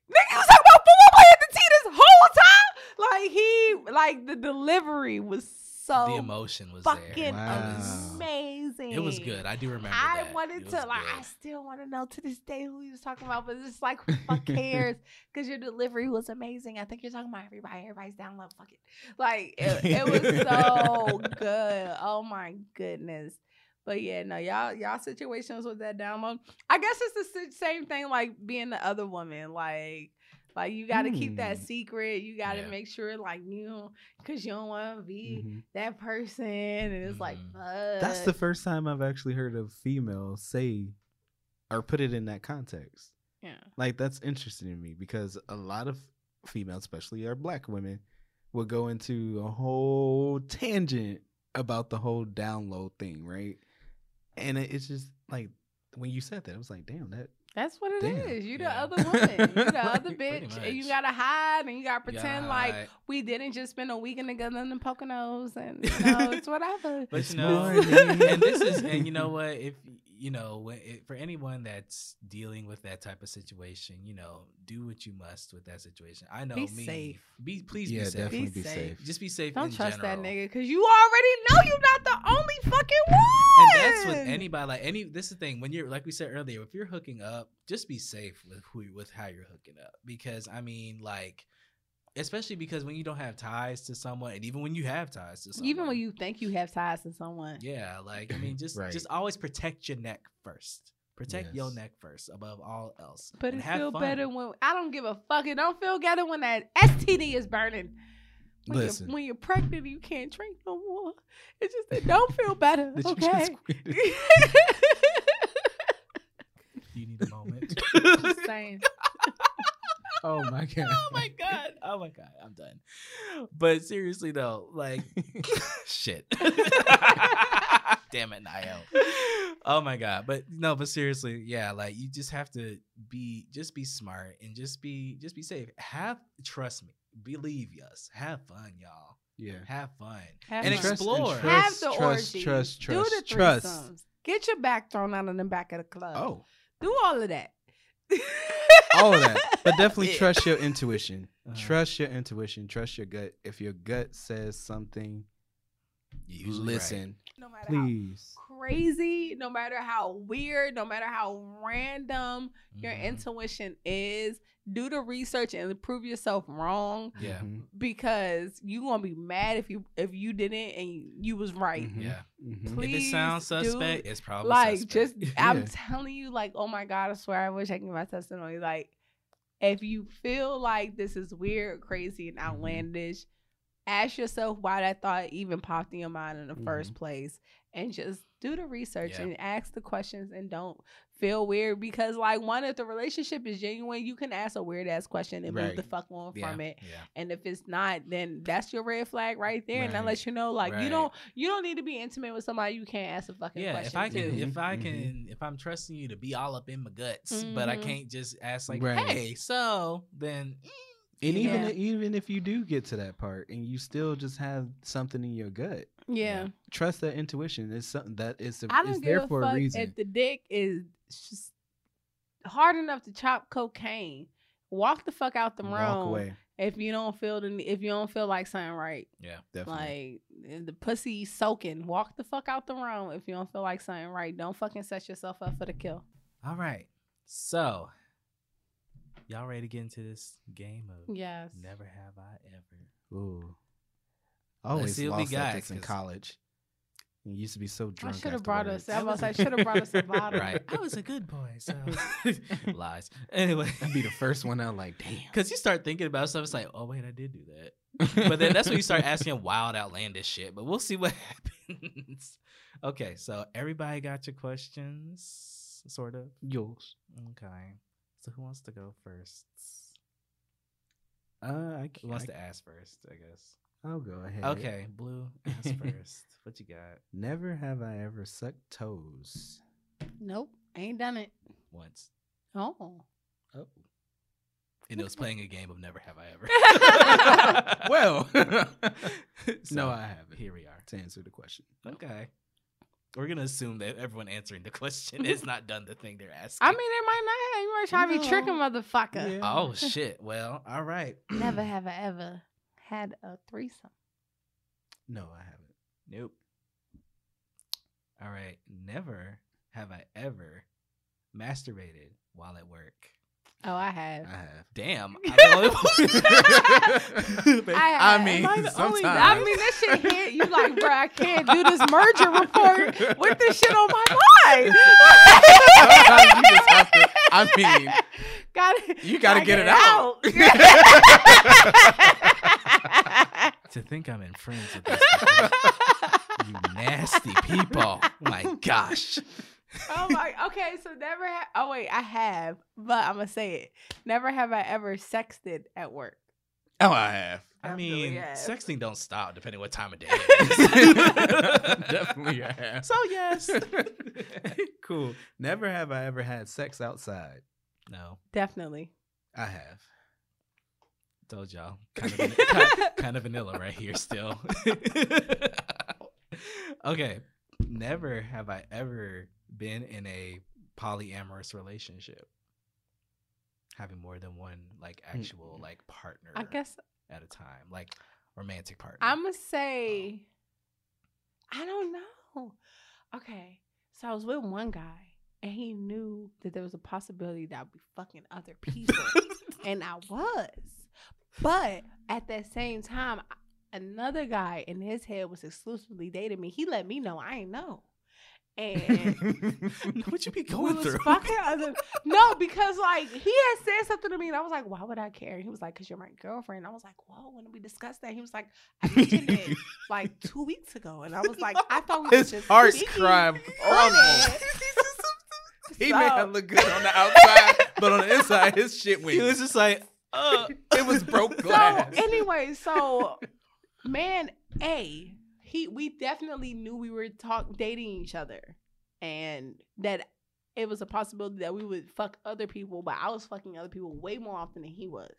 Nigga, you was talking about football player at the T this whole time. Like he, like the delivery was so
the emotion was
fucking
there.
Wow.
amazing.
It was good. I do remember
I
that.
wanted
It
to
was
like. I still want to know to this day who he was talking about, but it's like, who fuck cares? Because your delivery was amazing. I think you're talking about everybody. Everybody's down low. Fuck it. Like it, it was so good. Oh my goodness. But yeah, no, y'all y'all situations with that down low. I guess it's the same thing like being the other woman. Like like you got to keep that
Hmm.
secret. You got to
Yeah.
make sure like you because you don't want to be
Mhm.
that person. And it's like
Mhm.
fuck.
That's the first time I've actually heard a female say or put it in that context.
yeah.
Like that's interesting to me because a lot of females, especially our black women, will go into a whole tangent about the whole down low thing, right? And it's just like when you said that, I was like, damn, that
That's what it is.
Damn.
You the
Yeah.
other woman. You the other bitch. And you gotta hide and you gotta
You gotta
pretend like
hide.
we didn't just spend a weekend together in the Poconos and you know, it's whatever.
But you know, and this is, and you know what? If you know, it, for anyone that's dealing with that type of situation, you know, do what you must with that situation. I know
Be
me.
safe.
Be please
yeah,
be safe.
definitely
Be
be
safe.
safe.
Just be safe.
Don't
in
trust
general.
that nigga because you already know you're not the only fucking one.
And that's with anybody. Like any, this is the thing. When you're, like we said earlier, if you're hooking up, just be safe with who, with how you're hooking up. Because I mean, like, especially because when you don't have ties to someone, and even when you have ties to someone,
Even when you think you have ties to someone.
yeah, like I mean, just
Right.
just always protect your neck first. Protect your neck first above all else.
But
and
it
have
feel
fun.
better when I don't give a fuck. It don't feel better when that STD is burning. When
Listen.
You're, when you're pregnant, you can't drink no more. It just it don't feel better.
Did you
okay.
just
You need a moment.
Just saying.
Oh my god.
oh my god. Oh my god. I'm done. But seriously though, like shit. Damn it, Niall. Oh my god. But no, but seriously, yeah, like you just have to be just be smart and just be just be safe. Have trust me. Believe us. Have fun, y'all.
Yeah.
Have fun.
Have
and
fun.
Trust and
explore.
trust.
Have the
trust,
orgy.
trust,
Do
trust,
the
trust.
threesomes. Get your back thrown out in the back of the club.
Oh,
Do all of that.
all of that. But definitely
Yeah.
trust your intuition.
Uh-huh.
Trust your intuition. Trust your gut. If your gut says something,
You're usually right.
listen,
No matter
please.
how crazy, no matter how weird, no matter how random your
Mhm.
intuition is, do the research and prove yourself wrong
Yeah.
Mhm,
because you gonna be mad if you if you didn't and you, you was right.
mhm,
Yeah.
mhm.
If it sounds
do-
suspect, it's probably
like
suspect.
just I'm telling you, like, oh my god, I swear I wish I could give my testimony. Like, if you feel like this is weird, crazy, and
Mm-hmm.
outlandish, ask yourself why that thought even popped in your mind in the first place, and just do the research
Yeah.
and ask the questions, and don't feel weird because, like, one, if the relationship is genuine, you can ask a weird ass question and move the fuck on
yeah.
from it.
Yeah.
And if it's not, then that's your red flag right there, and that
Right.
lets you know, like, you don't you don't need to be intimate with somebody you can't ask a fucking
Yeah,
question.
if I can,
to.
if I can, if I'm trusting you to be all up in my guts, but I
Mhm.
can't just ask like,
Right.
"Hey, so then,"
And even
Yeah.
even if you do get to that part and you still just have something in your gut,
yeah.
trust that intuition. It's something that is
I don't
there
give a
for
fuck
a reason.
if the dick is just hard enough to chop cocaine. Walk the fuck out the
Walk
room
away.
if you don't feel the if you don't feel like something right.
yeah,
Definitely.
Like the pussy soaking. Walk the fuck out the room if you don't feel like something right. Don't fucking set yourself up for the kill.
all right. So, y'all ready to get into this game of
Yes.
Never Have I Ever?
Ooh. I always
see what we
lost
got,
at this in
'cause-
college. You used to be so drunk.
I
drunk.
should have brought us. I was like, should have brought us a bottle.
Right. I was a good boy, so lies. Anyway,
I'd be the first one out. Like, damn.
Because you start thinking about stuff, it's like, oh wait, I did do that. But then that's when you start asking wild, outlandish shit. But we'll see what happens. Okay, so everybody got your questions, sort of.
yours.
Okay. So who wants to go first?
Uh, I,
Who wants
I,
to ask first? I guess.
I'll go ahead.
Okay, Blue, ask first. What you got?
Never have I ever sucked toes.
Nope. I Ain't done it.
Once.
Oh.
Oh.
And it was playing a game of Never Have I Ever.
well,
So,
no, I haven't.
Here we are.
To answer the question.
Okay. We're gonna assume that everyone answering the question has not done the thing they're asking.
I mean, they might not. You might try to be tricking motherfucker.
Yeah.
oh shit. Well, all right.
Never have I ever had a threesome.
No, I haven't.
Nope. All right. Never have I ever masturbated while at work.
Oh, I have.
I have.
Damn. I'm only-
I,
I mean,
Am I the only- I mean, that shit hit. You like, bro, I can't do this merger report with this shit on my mind.
You just have to- I mean,
gotta,
you gotta get it out.
To think I'm in friends with this. people. you nasty people. My gosh.
oh my. Okay, so never. Ha- oh wait, I have, but I'm gonna say it. Never have I ever sexted at work.
oh, I have.
I
Definitely
mean,
have.
sexting don't stop depending what time of day it is.
Definitely I have.
So yes.
cool. Never have I ever had sex outside.
No,
Definitely.
I have.
Told y'all. Kind of, kind, kind of vanilla right here still. okay. Never have I ever been in a polyamorous relationship. Having more than one like actual
Mm.
like partner
I guess
at a time. Like romantic partner.
I'm gonna say, I don't know. Okay, so I was with one guy, and he knew that there was a possibility that I'd be fucking other people, and I was. But at that same time, another guy in his head was exclusively dating me. He let me know I ain't know, and
what you be going
was
through?
fucking other. No, because like he had said something to me, and I was like, "Why would I care?" And he was like, "Cause you're my girlfriend." I was like, "Whoa, when did we discuss that?" He was like, "I mentioned it like two weeks ago," and I was like, "I thought we
His
was just
heart's crime
on
crumbled. He
So-
may have looked good on the outside, but on the inside, his shit went.
he was just like, uh,
it was broke glass.
So anyway, so man A, he we definitely knew we were talk dating each other, and that it was a possibility that we would fuck other people, but I was fucking other people way more often than he was.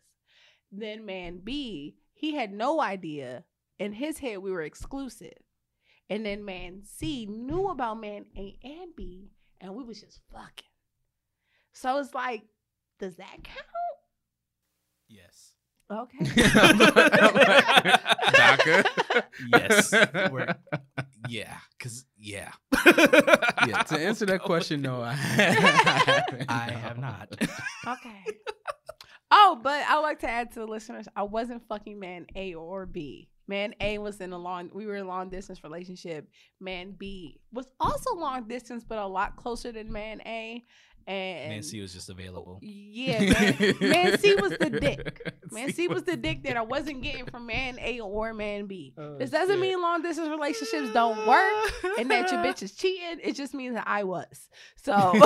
Then man B, he had no idea. In his head, we were exclusive. And then man C knew about man A and B, and we was just fucking. So it's like, does that count?
Yes.
Okay.
DACA.
Yes. We're- yeah. Cause yeah.
yeah, to answer that question, no, I, haven't,
I
no.
have not.
Okay. Oh, but I would like to add to the listeners, I wasn't fucking man A or B. Man A was in a long we were in a long distance relationship. Man B was also long distance, but a lot closer than man A. And
Man C was just available.
Yeah, man, man C was the dick. Man C was the dick that I wasn't getting from man A or man B.
Oh,
this doesn't
shit.
mean long distance relationships don't work and that your bitch is cheating. It just means that I was. So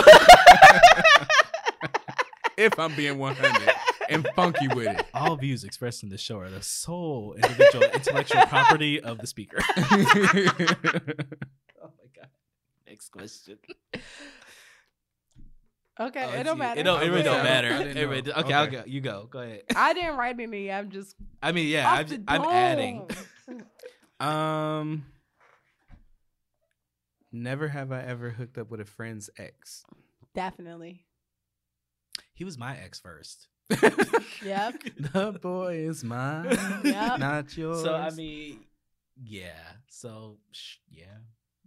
if I'm being 100 and funky with it.
All views expressed in this show are the sole individual intellectual property of the speaker. oh my god. Next question.
Okay,
Oh,
it don't
you.
matter.
It don't. It really don't matter.
don't- I didn't
It really-
know.
okay, I'll go. You go. Go ahead.
I didn't write any. I'm just
I mean, yeah. I'm,
the
I'm adding.
Um, never have I ever hooked up with a friend's ex.
Definitely.
He was my ex first.
Yep.
the boy is mine,
Yep.
not yours.
So I mean, yeah. So sh- yeah,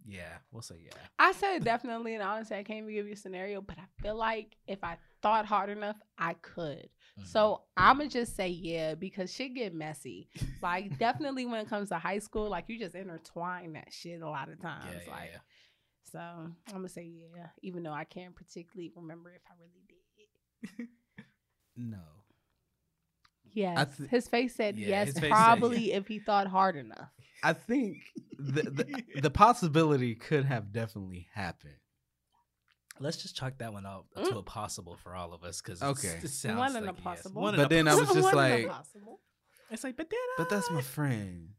yeah. We'll say yeah.
I said definitely, and honestly, I can't even give you a scenario, but I feel like if I thought hard enough, I could.
Mhm.
So I'm gonna just say yeah because shit get messy. Like definitely when it comes to high school, like you just intertwine that shit a lot of times.
yeah, yeah,
like
yeah.
so, I'm gonna say yeah, even though I can't particularly remember if I really did.
no.
Yes,
th-
his face said yes,
face said
probably if he thought hard enough.
I think the, the the possibility could have definitely happened.
Let's just chalk that one out
Mm.
to a possible for all of us because
Okay.
it sounds
One in
like
a
yes.
possible.
One
But
a
then I was just like-
impossible.
It's like, but then
But that's my friend.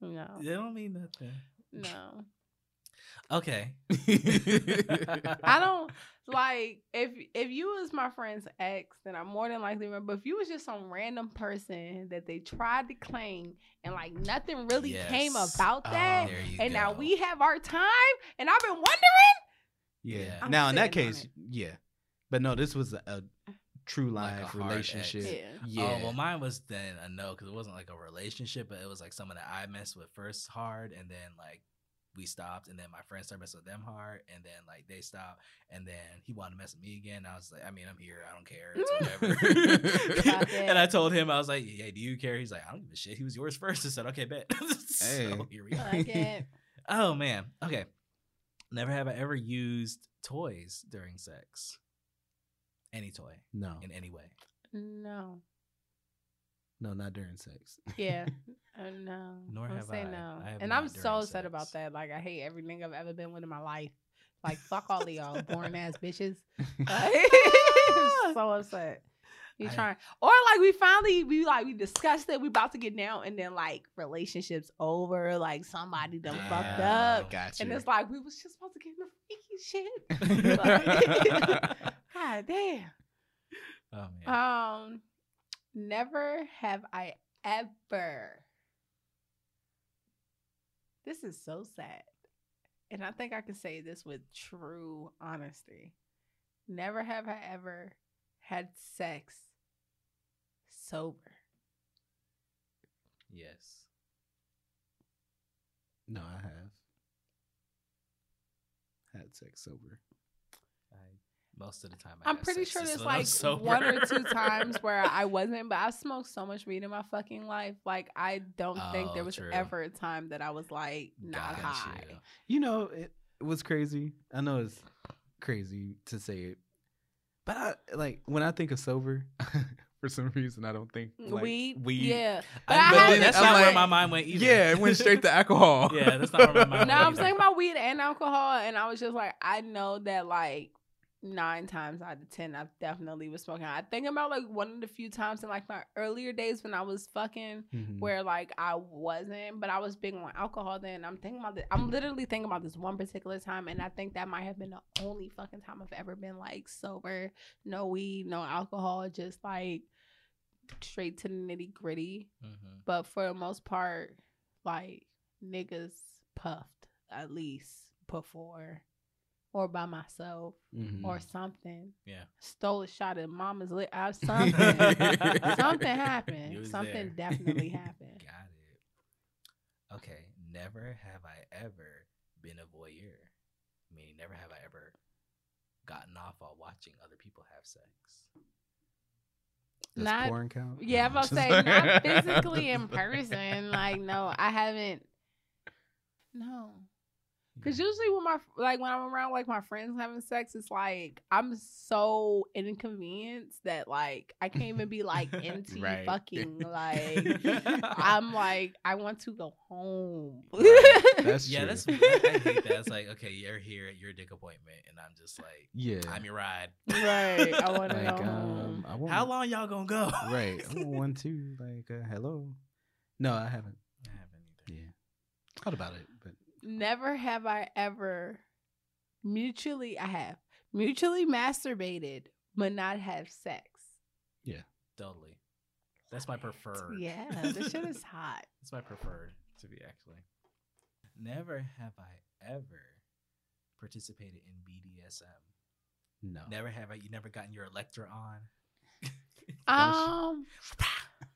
No,
They don't mean nothing.
no.
Okay.
I don't like if if you was my friend's ex, then I'm more than likely remember. If you was just some random person that they tried to claim and like nothing really came about
Oh,
that,
there you
and now we have our time, and I've been wondering.
Yeah.
Yeah.
I'm
now in that case, yeah. But no, this was a, a true
Like
life
hard
relationship.
ex.
Yeah.
Yeah.
Oh well, mine was then a no because it wasn't like a relationship, but it was like someone that I messed with first hard, and then like we stopped, and then my friends started messing with them hard, and then like they stopped, and then he wanted to mess with me again. I was like, I mean, I'm here, I don't care, it's whatever. and I told him, I was like, Hey, do you care? He's like, I don't give a shit. He was yours first. I said, Okay, bet.
Hey.
so here we are.
I.
Oh man. Okay. Never have I ever used toys during sex. Any toy
no,
in any way.
No.
No, not during sex.
Yeah. Uh, no.
Nor
I'm
have
say
I.
no.
I have
and I'm so
during
upset about that. Like I hate every nigga I've ever been with in my life. Like fuck all of y'all boring ass bitches. Like, so upset. You trying, or like we finally we like we discussed it. We about to get down, and then like relationships over. Like somebody done fucked
Damn.
up,
Gotcha.
and it's like we was just supposed to get in the freaky shit. God damn.
Oh man.
Um, never have I ever. This is so sad. And I think I can say this with true honesty. Never have I ever had sex sober.
yes.
no, I have had sex sober.
I most of the time. I
I'm pretty sure there's like one or two times where I wasn't, but I smoked so much weed in my fucking life. Like I don't think there
Oh,
was
true.
ever a time that I was like not
Got
high.
you.
You know, it, it was crazy. I know it's crazy to say it, but I like when I think of sober. for some reason, I don't think mm, like,
weed,
Weed.
yeah. But
I-
I
but
had
then that's
I'm
not where my mind went either.
Yeah, it went straight to alcohol.
Yeah, that's not where my mind
No,
went
I was
either.
thinking about weed and alcohol, and I was just like, I know that like nine times out of ten, I definitely was smoking. I think about like one of the few times in like my earlier days when I was fucking,
Mhm.
where like I wasn't, but I was big on alcohol. Then I'm thinking about this. I'm literally thinking about this one particular time, and I think that might have been the only fucking time I've ever been like sober, no weed, no alcohol, just like straight to the nitty gritty
Mhm.
but for the most part, like niggas puffed at least before or by myself
Mhm.
or something.
Yeah.
Stole a shot at mama's lit out something. something happened. Something
there.
definitely happened.
Got it. Okay. Never have I ever been a voyeur. Meaning, never have I ever gotten off while watching other people have sex.
Does
Not-
porn count?
Yeah, I'm about to say not physically in person. Like, no, I haven't. No. Cause usually when my like when I'm around like my friends having sex, it's like I'm so inconvenienced that like I can't even be like into
Right.
fucking like I'm like I want to go home.
That's
yeah,
true.
that's I, I hate that. It's like, okay, you're here at your dick appointment, and I'm just like,
yeah.
I'm your ride.
right. I want to
like,
go
um,
home.
I want,
How long y'all gonna go?
Right. I want one two. Like, uh, hello. No, I haven't.
I haven't either.
Yeah. Thought about it, but
Never have I ever mutually I have mutually masturbated but not have sex. Yeah.
Totally. That's my preferred.
Yeah, this shit is hot.
That's my preferred to be actually. Never have I ever participated in BDSM.
no.
Never have I. You never gotten your Electra on.
Um,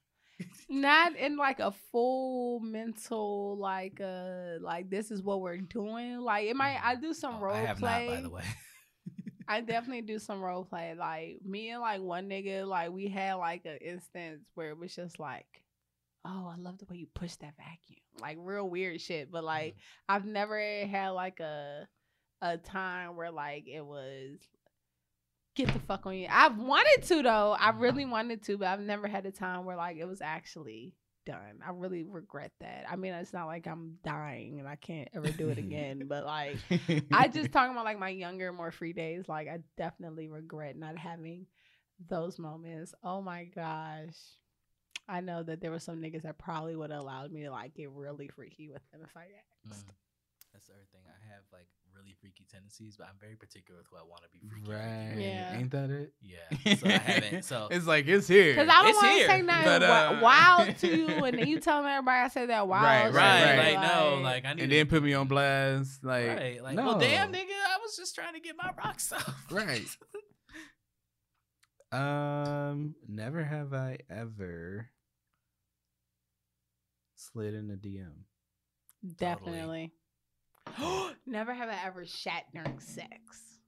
not in like a full mental like uh like this is what we're doing. Like it might I do some
Oh,
role
I have
play.
not, by the way.
I definitely do some role play. Like me and like one nigga, like we had like an instance where it was just like, oh, I love the way you push that vacuum. Like real weird shit. But like I've never had like a a time where like it was get the fuck on you. I've wanted to though. I really wanted to, but I've never had a time where like it was actually done. I really regret that. I mean, it's not like I'm dying and I can't ever do it again, but like I just talking about like my younger, more free days. Like I definitely regret not having those moments. Oh my gosh. I know that there were some niggas that probably would have allowed me to like get really freaky with them if I asked.
Mm. That's the other thing. I have like really freaky tendencies, but I'm very particular with who I want to be freaky.
right.
freaky.
Yeah.
Ain't that it?
Yeah. So I haven't. So
it's like it's here.
Cause I don't
It's
want to say nothing
but, uh,
wild to you, and then you telling everybody I said that wild.
Right,
right,
right.
like no, like I need.
and
to-
then put me on blast. Like,
right, like
no.
well, damn, nigga, I was just trying to get my rocks off.
Right. Um, never have I ever slid in a DM.
definitely. Never have I ever shat during sex.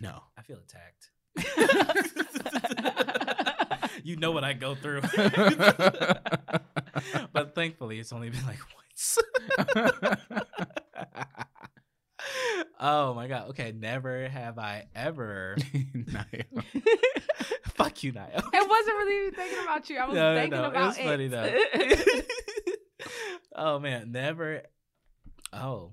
No.
I feel attacked. you know what I go through. but thankfully, it's only been like once. oh my god. Okay, never have I ever.
Niall.
Fuck you, Niall.
I wasn't really even thinking about you. I was
No, no,
thinking
no, it
about
was funny,
it.
oh man, never. Oh,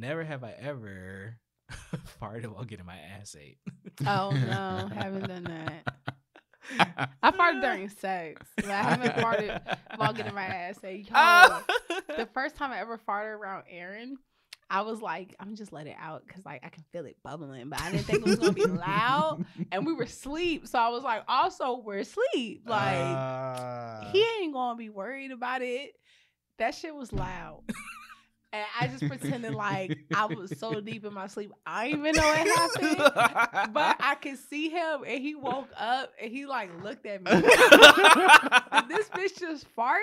never have I ever farted while getting my ass ate.
oh no, haven't done that. I farted during sex. But I haven't farted while getting my ass ate.
Oh.
the first time I ever farted around Aaron, I was like, I'm just let it out because like I can feel it bubbling, but I didn't think it was gonna be loud. And we were asleep, so I was like, also we're asleep. Like
Ah.
he ain't gonna be worried about it. That shit was loud. And I just pretended like I was so deep in my sleep. I didn't even know it happened. But I could see him and he woke up and he like looked at me. This bitch just fart?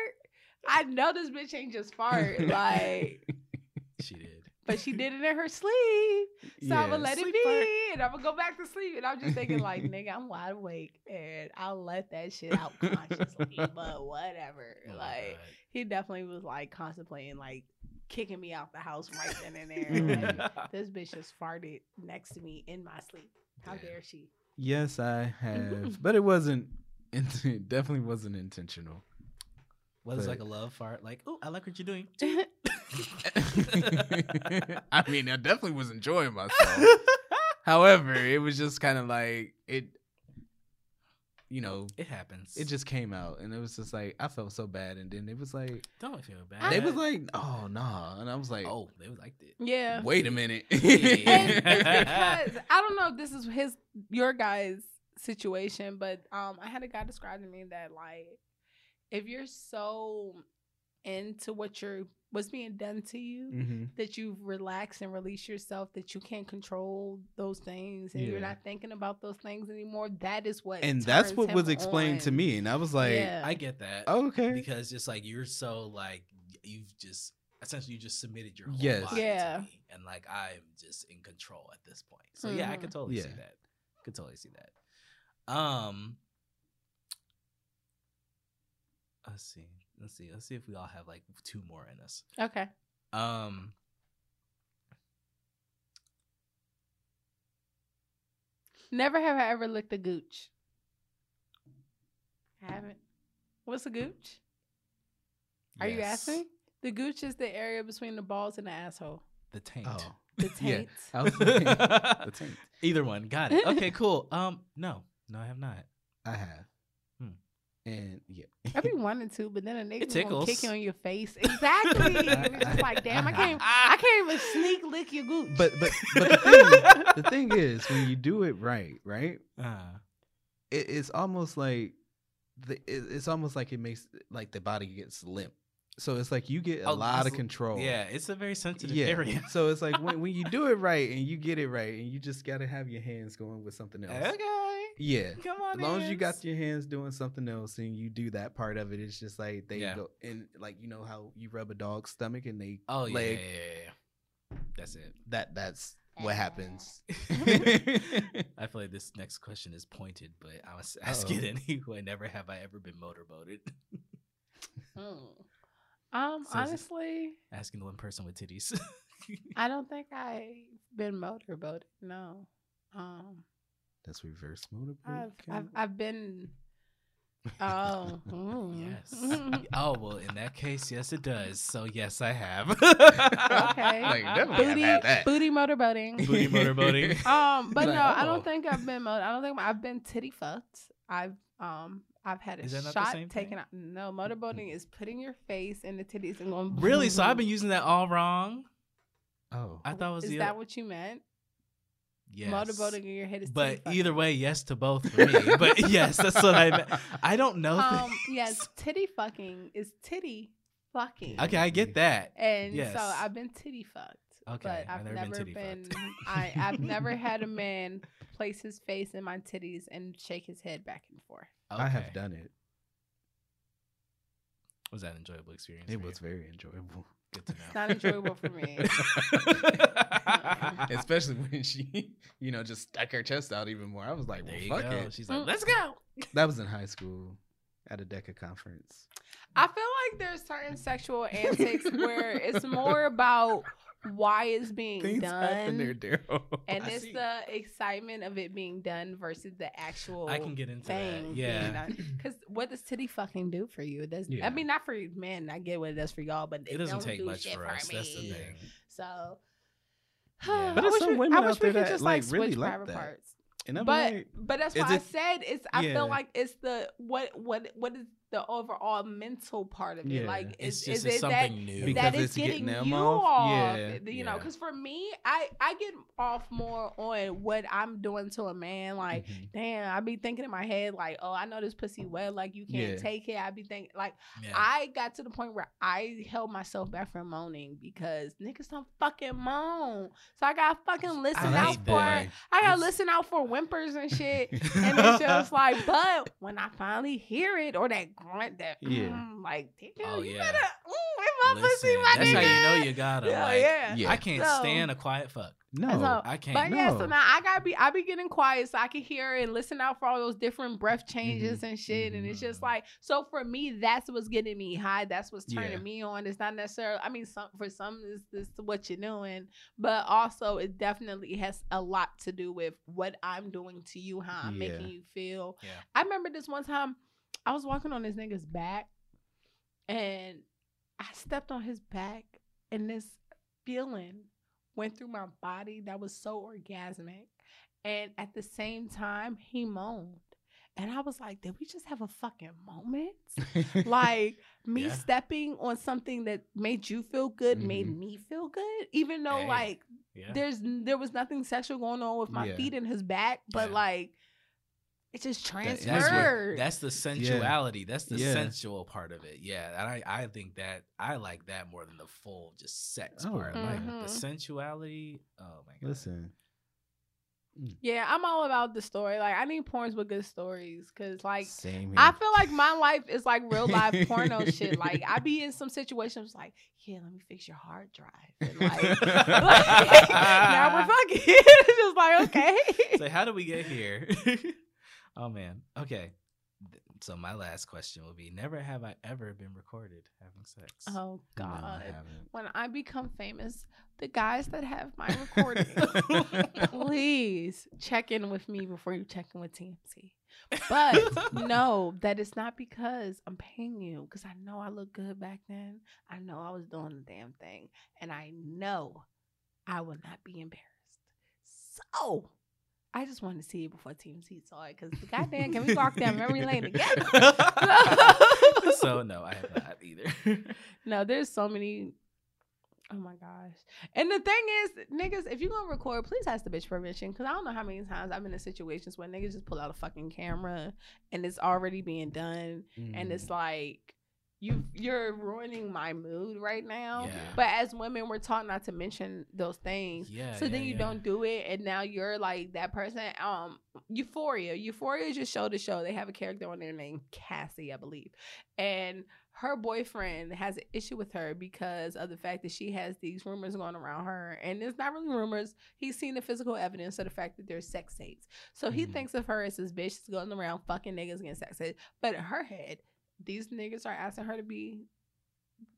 I know this bitch ain't just fart. Like,
she did.
but she did it in her sleep. So I'ma let it be
fart.
and I'm gonna go back to sleep. And I'm just thinking, like, nigga, I'm wide awake and I'll let that shit out consciously. but whatever.
Oh
like
God.
he definitely was like contemplating like kicking me out the house right then and there. Mm. Like, this bitch just farted next to me in my sleep. How
Damn.
dare she?
Yes, I have, but it wasn't. It definitely wasn't intentional.
Was it
But-
like a love fart? Like, oh, I like what you're doing.
I mean, I definitely was enjoying myself. However, it was just kind of like it. You know,
It happens.
it just came out, and it was just like I felt so bad, and then it was like
don't feel bad.
they was like, "Oh nah," and I was like,
oh, they was liked it.
yeah.
wait a minute."
It's because I don't know if this is his your guy's situation, but um I had a guy describe to me that like if you're so into what you're what's being done to you
hmm
that you relax and release yourself that you can't control those things and you're not thinking about those things anymore that is what
And that's what was explained to me, and I was like,
Yeah.
I get that.
"Okay."
Because just like you're so like you've just essentially you just submitted your whole
Yes.
body
Yeah.
to me, and like I'm just in control at this point. So yeah, I
Mhm.
could totally see
Yeah.
that. Could totally see that. Um, let's see, let's see, let's see if we all have like two more in us.
okay
Um,
never have i ever licked a gooch I haven't what's a gooch are you asking the gooch is the area between the balls and the asshole
the taint?
oh,
the taint
I was like, the taint.
Either one, got it. Okay, cool. Um, no, no, I have not.
I have. And yeah,
I be wanting to, but then a nigga
It
gonna kick you on your face. Exactly. it's like, damn, I can't, I can't even sneak lick your gooch.
but but but the thing, the thing is, when you do it right, right,
Uh,
it, it's almost like the it, it's almost like it makes like the body gets limp. So it's like you get a
Oh,
lot of control.
yeah, it's a very sensitive
Yeah.
area.
so it's like when, when you do it right and you get it right and you just gotta have your hands going with something else.
Okay,
Yeah.
come on.
As long as you got your hands doing something else and you do that part of it, it's just like they
Yeah.
go and like you know how you rub a dog's stomach and they
oh yeah,
leg
yeah, yeah, yeah. That's it.
that that's what happens.
I feel like this next question is pointed, but I was ask it
Uh-oh.
anyway. Never have I ever been motorboated.
Mm. Um,
So
honestly,
Asking the one person with titties.
I don't think I've been motorboated. No. Um,
That's reverse motorboat.
I've, I've. I've been. Oh, mm.
yes. oh well, in that case, yes, it does. So yes, I have.
Okay.
Like, definitely have
booty,
had that.
booty motorboating.
Booty motorboating.
Um, but
Like,
no, I
oh.
don't think I've been. Motor- I don't think I've been titty fucked. I've um, I've had a
Is that not the
shot
same
taken
thing?
out. No, motorboating is putting your face in the titties and going.
really? So I've been using that all wrong.
Oh.
I thought it was
Is
the
that
other-
what you meant?
Yes.
Motorboating in your head is.
But
titty
either way, yes to both for me. but yes, that's what I meant. I don't know.
Um,
things.
yes, titty fucking is titty fucking.
Okay, I get that.
And
Yes.
so I've been titty fucked.
Okay,
but I've,
I've never been
never
titty
been.
fucked.
I I've never had a man place his face in my titties and shake his head back and forth.
I have done it.
Was that an enjoyable experience?
It
for
was
you?
very enjoyable.
Good to know.
It's not enjoyable for me.
Especially when she, you know, just stuck her chest out even more. I was like, well,
there you
fuck
go.
it.
She's like,
Mm.
let's go.
That was in high school at a DECA conference.
I feel like there's certain sexual antics where it's more about why it's being done.
Daryl.
And
I
it's
see.
the excitement of it being done versus the actual
I can get into
thing.
that. Yeah.
Because what does titty fucking do for you? It does.
Yeah.
I mean, not for men. I get what it does for y'all, but
It doesn't
don't
take
do
much
shit
for us. That's the
me.
thing.
So.
Yeah.
But there's some
we-
women
I wish
out there
we could
that,
just
like,
like
really
switch
like
private
that.
parts.
And I'm
but
like,
but that's
is
why I
it-
said it's. I
Yeah.
feel like it's the what what what is the overall mental part of it?
Yeah.
Like, is, is it that
new.
Because
that is
it's getting
getting you
off?
off?
Yeah.
You know, because for me, I I get off more on what I'm doing to a man. Like,
mhm.
damn, I be thinking in my head like, oh, I know this pussy well. Like, you can't take it. I be thinking like. I got to the point where I held myself back from moaning because niggas don't fucking moan. So I gotta fucking listen
I
out for.
that.
I gotta
It's-
listen out for whimpers and shit. And it's just like, but when I finally hear it or that grunt, that
Yeah.
mm, like, damn,
Oh,
you
yeah.
better, mm, in my pussy,
Listen,
my
that's
nigga.
how you know you got him.
Yeah,
like,
yeah.
Yeah.
I can't
So-
stand a quiet fuck.
no,
So-
I can't.
But yeah, so now I gotta be, I be getting quiet so I can hear and listen out for all those different breath
Mm-hmm.
changes and shit. And it's just
Mhm.
like, so for me, that's what's getting me high. That's what's turning
Yeah.
me on. It's not necessarily, I mean, some for some is this what you're doing, but also it definitely has a lot to do with what I'm doing to you, how I'm
Yeah.
making you feel.
Yeah.
I remember this one time I was walking on this nigga's back and I stepped on his back and this feeling went through my body that was so orgasmic. And at the same time, he moaned. And I was like, did we just have a fucking moment? like me
Yeah.
stepping on something that made you feel good made
Mhm.
me feel good. Even though like
Yeah.
there's there was nothing sexual going on with my
Yeah.
feet in his back, but like it just
That-
That's what, that's the sensuality. That's the
Yeah.
sensual part of it. Yeah, and I I think that I like that more than the full just sex
Oh,
part. Like
Mhm.
the sensuality. Oh my god.
Listen,
Yeah, I'm all about the story. Like I need porns with good stories because like
same.
I feel like my life is like real life porno shit. Like I be in some situations like, yeah, let me fix your hard drive. And like, like, now we're fucking. it's just like okay.
so how do we get here? Oh man. Okay. So my last question will be: Never have I ever been recorded having sex.
oh
No, I
God.
haven't.
when I become famous, the guys that have my recording, please check in with me before you check in with TMZ. But no, that is not because I'm paying you, because I know I look good back then. I know I was doing the damn thing, and I know I will not be embarrassed. So I just wanted to see it before TMZ saw it, because goddamn, can we walk down memory lane together?
so no, I have not either.
No, there's so many. Oh my gosh. And the thing is, niggas, if you're gonna record, please ask the bitch permission. Cause I don't know how many times I've been in situations where niggas just pull out a fucking camera and it's already being done. And
Mm.
it's like you you're ruining my mood right now.
Yeah.
But as women, we're taught not to mention those things.
yeah.
So then you
yeah.
don't do it, and now you're like that person. Um, Euphoria. Euphoria is just show to show. They have a character on there named Cassie, I believe, and her boyfriend has an issue with her because of the fact that she has these rumors going around her, and it's not really rumors. He's seen the physical evidence of the fact that there's sex tapes. So he
Mhm.
thinks of her as this bitch that's going around fucking niggas getting sex tapes. But in her head, these niggas are asking her to be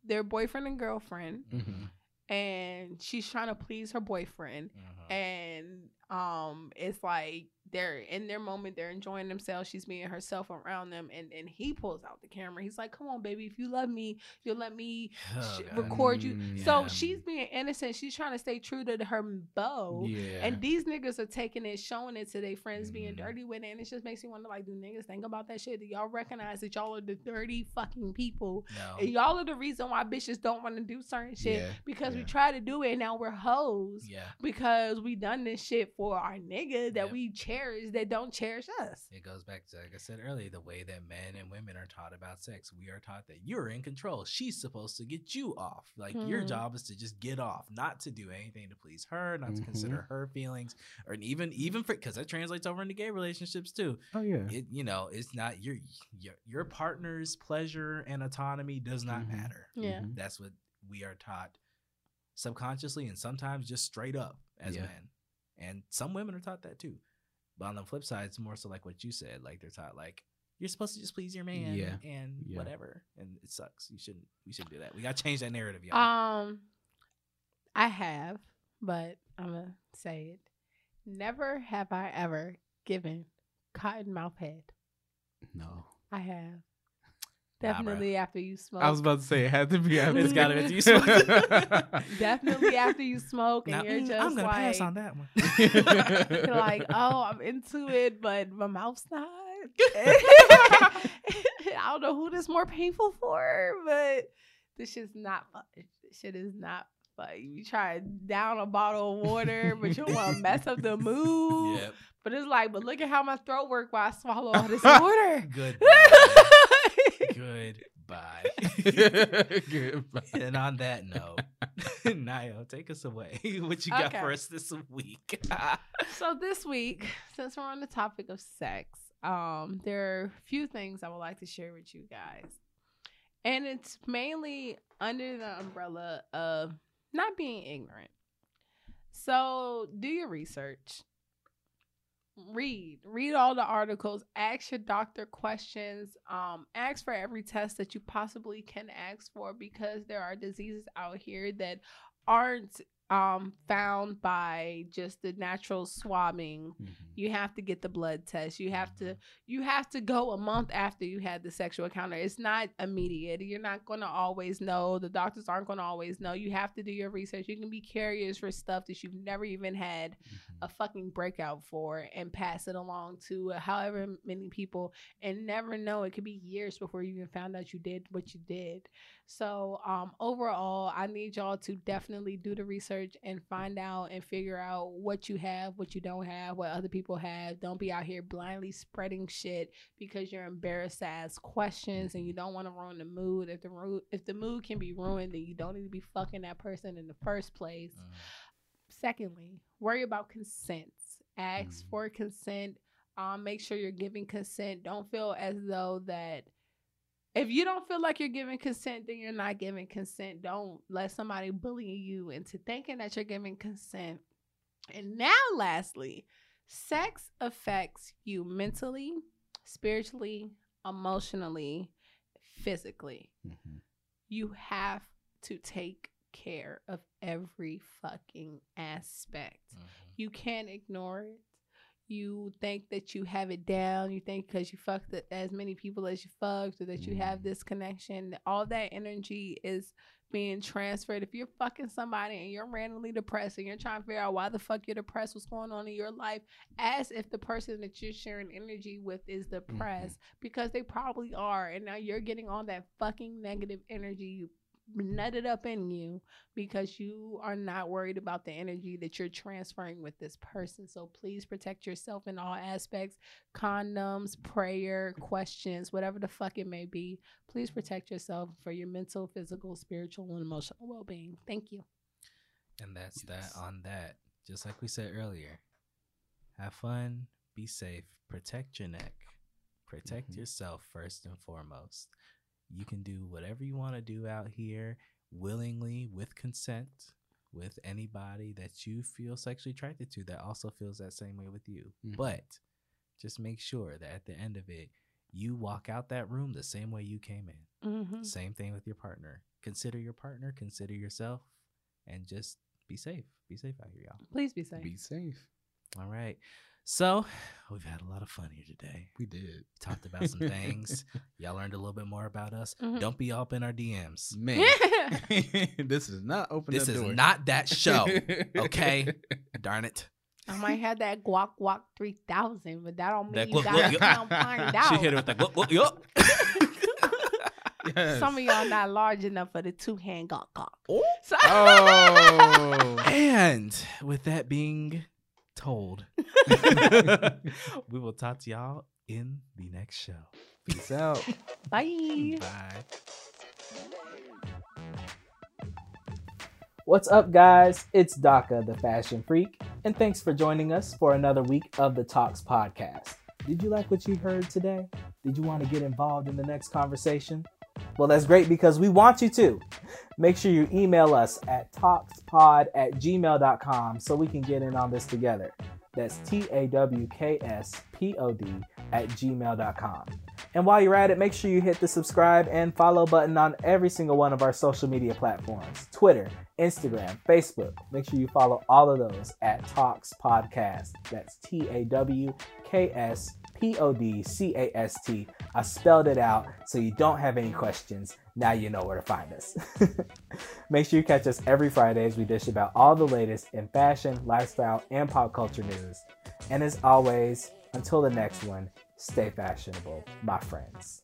their boyfriend and girlfriend
Mhm.
and she's trying to please her boyfriend
Uh-huh.
and um it's like they're in their moment they're enjoying themselves she's being herself around them and and he pulls out the camera he's like come on baby if you love me you'll let me
Oh,
record you
Mm,
so she's being innocent she's trying to stay true to her bow
Yeah.
and these niggas are taking it, showing it to their friends, being
Mhm.
dirty with it, and it just makes me wonder, like, do niggas think about that shit? Do y'all recognize that y'all are the dirty fucking people?
No.
And y'all are the reason why bitches don't want to do certain shit
Yeah,
because we try to do it and now we're hoes
Yeah.
because we done this shit for our nigga that we cherish that don't cherish us.
It goes back to like I said earlier, the way that men and women are taught about sex. We are taught that you're in control. She's supposed to get you off. Like your
Mhm.
job is to just get off, not to do anything to please her, not to
Mhm.
consider her feelings, or even even for because that translates over into gay relationships too.
oh yeah.
It you know it's not your your your partner's pleasure and autonomy does not
Mhm.
matter.
Yeah.
Mhm.
That's what we are taught subconsciously and sometimes just straight up as
Yeah.
men. And some women are taught that too. But on the flip side, it's more so like what you said. Like they're taught like you're supposed to just please your man
Yeah.
and
Yeah.
whatever. And it sucks. You shouldn't we shouldn't do that. We gotta change that narrative, y'all.
Um, I have, but I'm gonna say it. Never have I ever given cotton mouth head.
No.
I have. Definitely after you smoke.
I was about to say it had to be after.
It's gotta be after you smoke.
Definitely after you smoke and
Now,
you're
mm,
just
I'm gonna
like,
pass on that one.
you're like, oh, I'm into it, but my mouth's not. I don't know who this more painful for, but this shit's not fun. This shit is not fun. You try to down a bottle of water, but you don't want to mess up the mood.
Yep.
But it's like, but look at how my throat work while I swallow all this water.
Goodbye. Goodbye.
Goodbye.
and on that note, Nio, take us away. what you got
Okay.
for us this week?
so this week, since we're on the topic of sex, um, there are a few things I would like to share with you guys. And it's mainly under the umbrella of not being ignorant. So do your research. Read. Read all the articles. Ask your doctor questions. Um, ask for every test that you possibly can ask for because there are diseases out here that aren't um found by just the natural swabbing you have to get the blood test. You have to you have to go a month after you had the sexual encounter. It's not immediate. You're not going to always know. The doctors aren't going to always know. You have to do your research. You can be carriers for stuff that you've never even had a fucking breakout for and pass it along to uh, however many people and never know. It could be years before you even found out you did what you did so um overall i need y'all to definitely do the research and find out and figure out what you have what you don't have what other people have don't be out here blindly spreading shit because you're embarrassed to ask questions and you don't want to ruin the mood if the mood if the mood can be ruined then you don't need to be fucking that person in the first place Secondly, worry about consent. Ask
Mm.
for consent. Um, make sure you're giving consent. Don't feel as though that if you don't feel like you're giving consent, then you're not giving consent. Don't let somebody bully you into thinking that you're giving consent. And now, lastly, sex affects you mentally, spiritually, emotionally, physically mm-hmm. you have to take care of every fucking aspect. Mm-hmm. You can't ignore it. You think that you have it down. You think because you fucked as many people as you fucked or that you have
Mhm.
this connection, all that energy is being transferred. If you're fucking somebody and you're randomly depressed and you're trying to figure out why the fuck you're depressed, what's going on in your life, ask if the person that you're sharing energy with is depressed because they probably are. And now you're getting all that fucking negative energy nutted up in you because you are not worried about the energy that you're transferring with this person. So please protect yourself in all aspects condoms, prayer, questions, whatever the fuck it may be. Please protect yourself for your mental, physical, spiritual, and emotional well being. Thank you.
And that's
Yes.
that on that. Just like we said earlier, have fun, be safe, protect your neck, protect
Mhm.
yourself first and foremost. You can do whatever you want to do out here willingly with consent with anybody that you feel sexually attracted to that also feels that same way with you.
Mhm.
But just make sure that at the end of it, you walk out that room the same way you came in.
Mm-hmm.
Same thing with your partner. Consider your partner, consider yourself, and just be safe. Be safe out here, y'all.
Please be safe.
Be safe.
All right. So we've had a lot of fun here today.
We did.
Talked about some things. Y'all learned a little bit more about us.
Mhm.
Don't be up in our DMs.
Man, this is not open.
This is
door.
not that show. okay? Darn it.
I might have that gawk gawk 3000, but that don't mean
That
you
guac
gotta
guac,
come find out.
She hit it with that. Whoop, whoop, yup.
Yes.
Some of y'all not large enough for the two hand gawk gawk.
Oh.
So-
Oh.
and with that being told, we will talk to y'all in the next show.
Peace out.
Bye.
Bye.
What's up, guys? It's Daka, the fashion freak, and thanks for joining us for another week of the Tawks podcast. Did you like what you heard today? Did you want to get involved in the next conversation? Well, that's great because we want you to. Make sure you email us at tawkspod at gmail.com so we can get in on this together. That's T A W K S P O D at gmail.com. And while you're at it, make sure you hit the subscribe and follow button on every single one of our social media platforms Twitter, Instagram, Facebook. Make sure you follow all of those at Tawks Podcast. That's T A W K S
P O D C A S T. I spelled it out so you don't have any questions. Now you know where to find us. Make sure you catch us every Friday as we dish about all the latest in fashion, lifestyle, and pop culture news. And as always, until the next one, stay fashionable, my friends.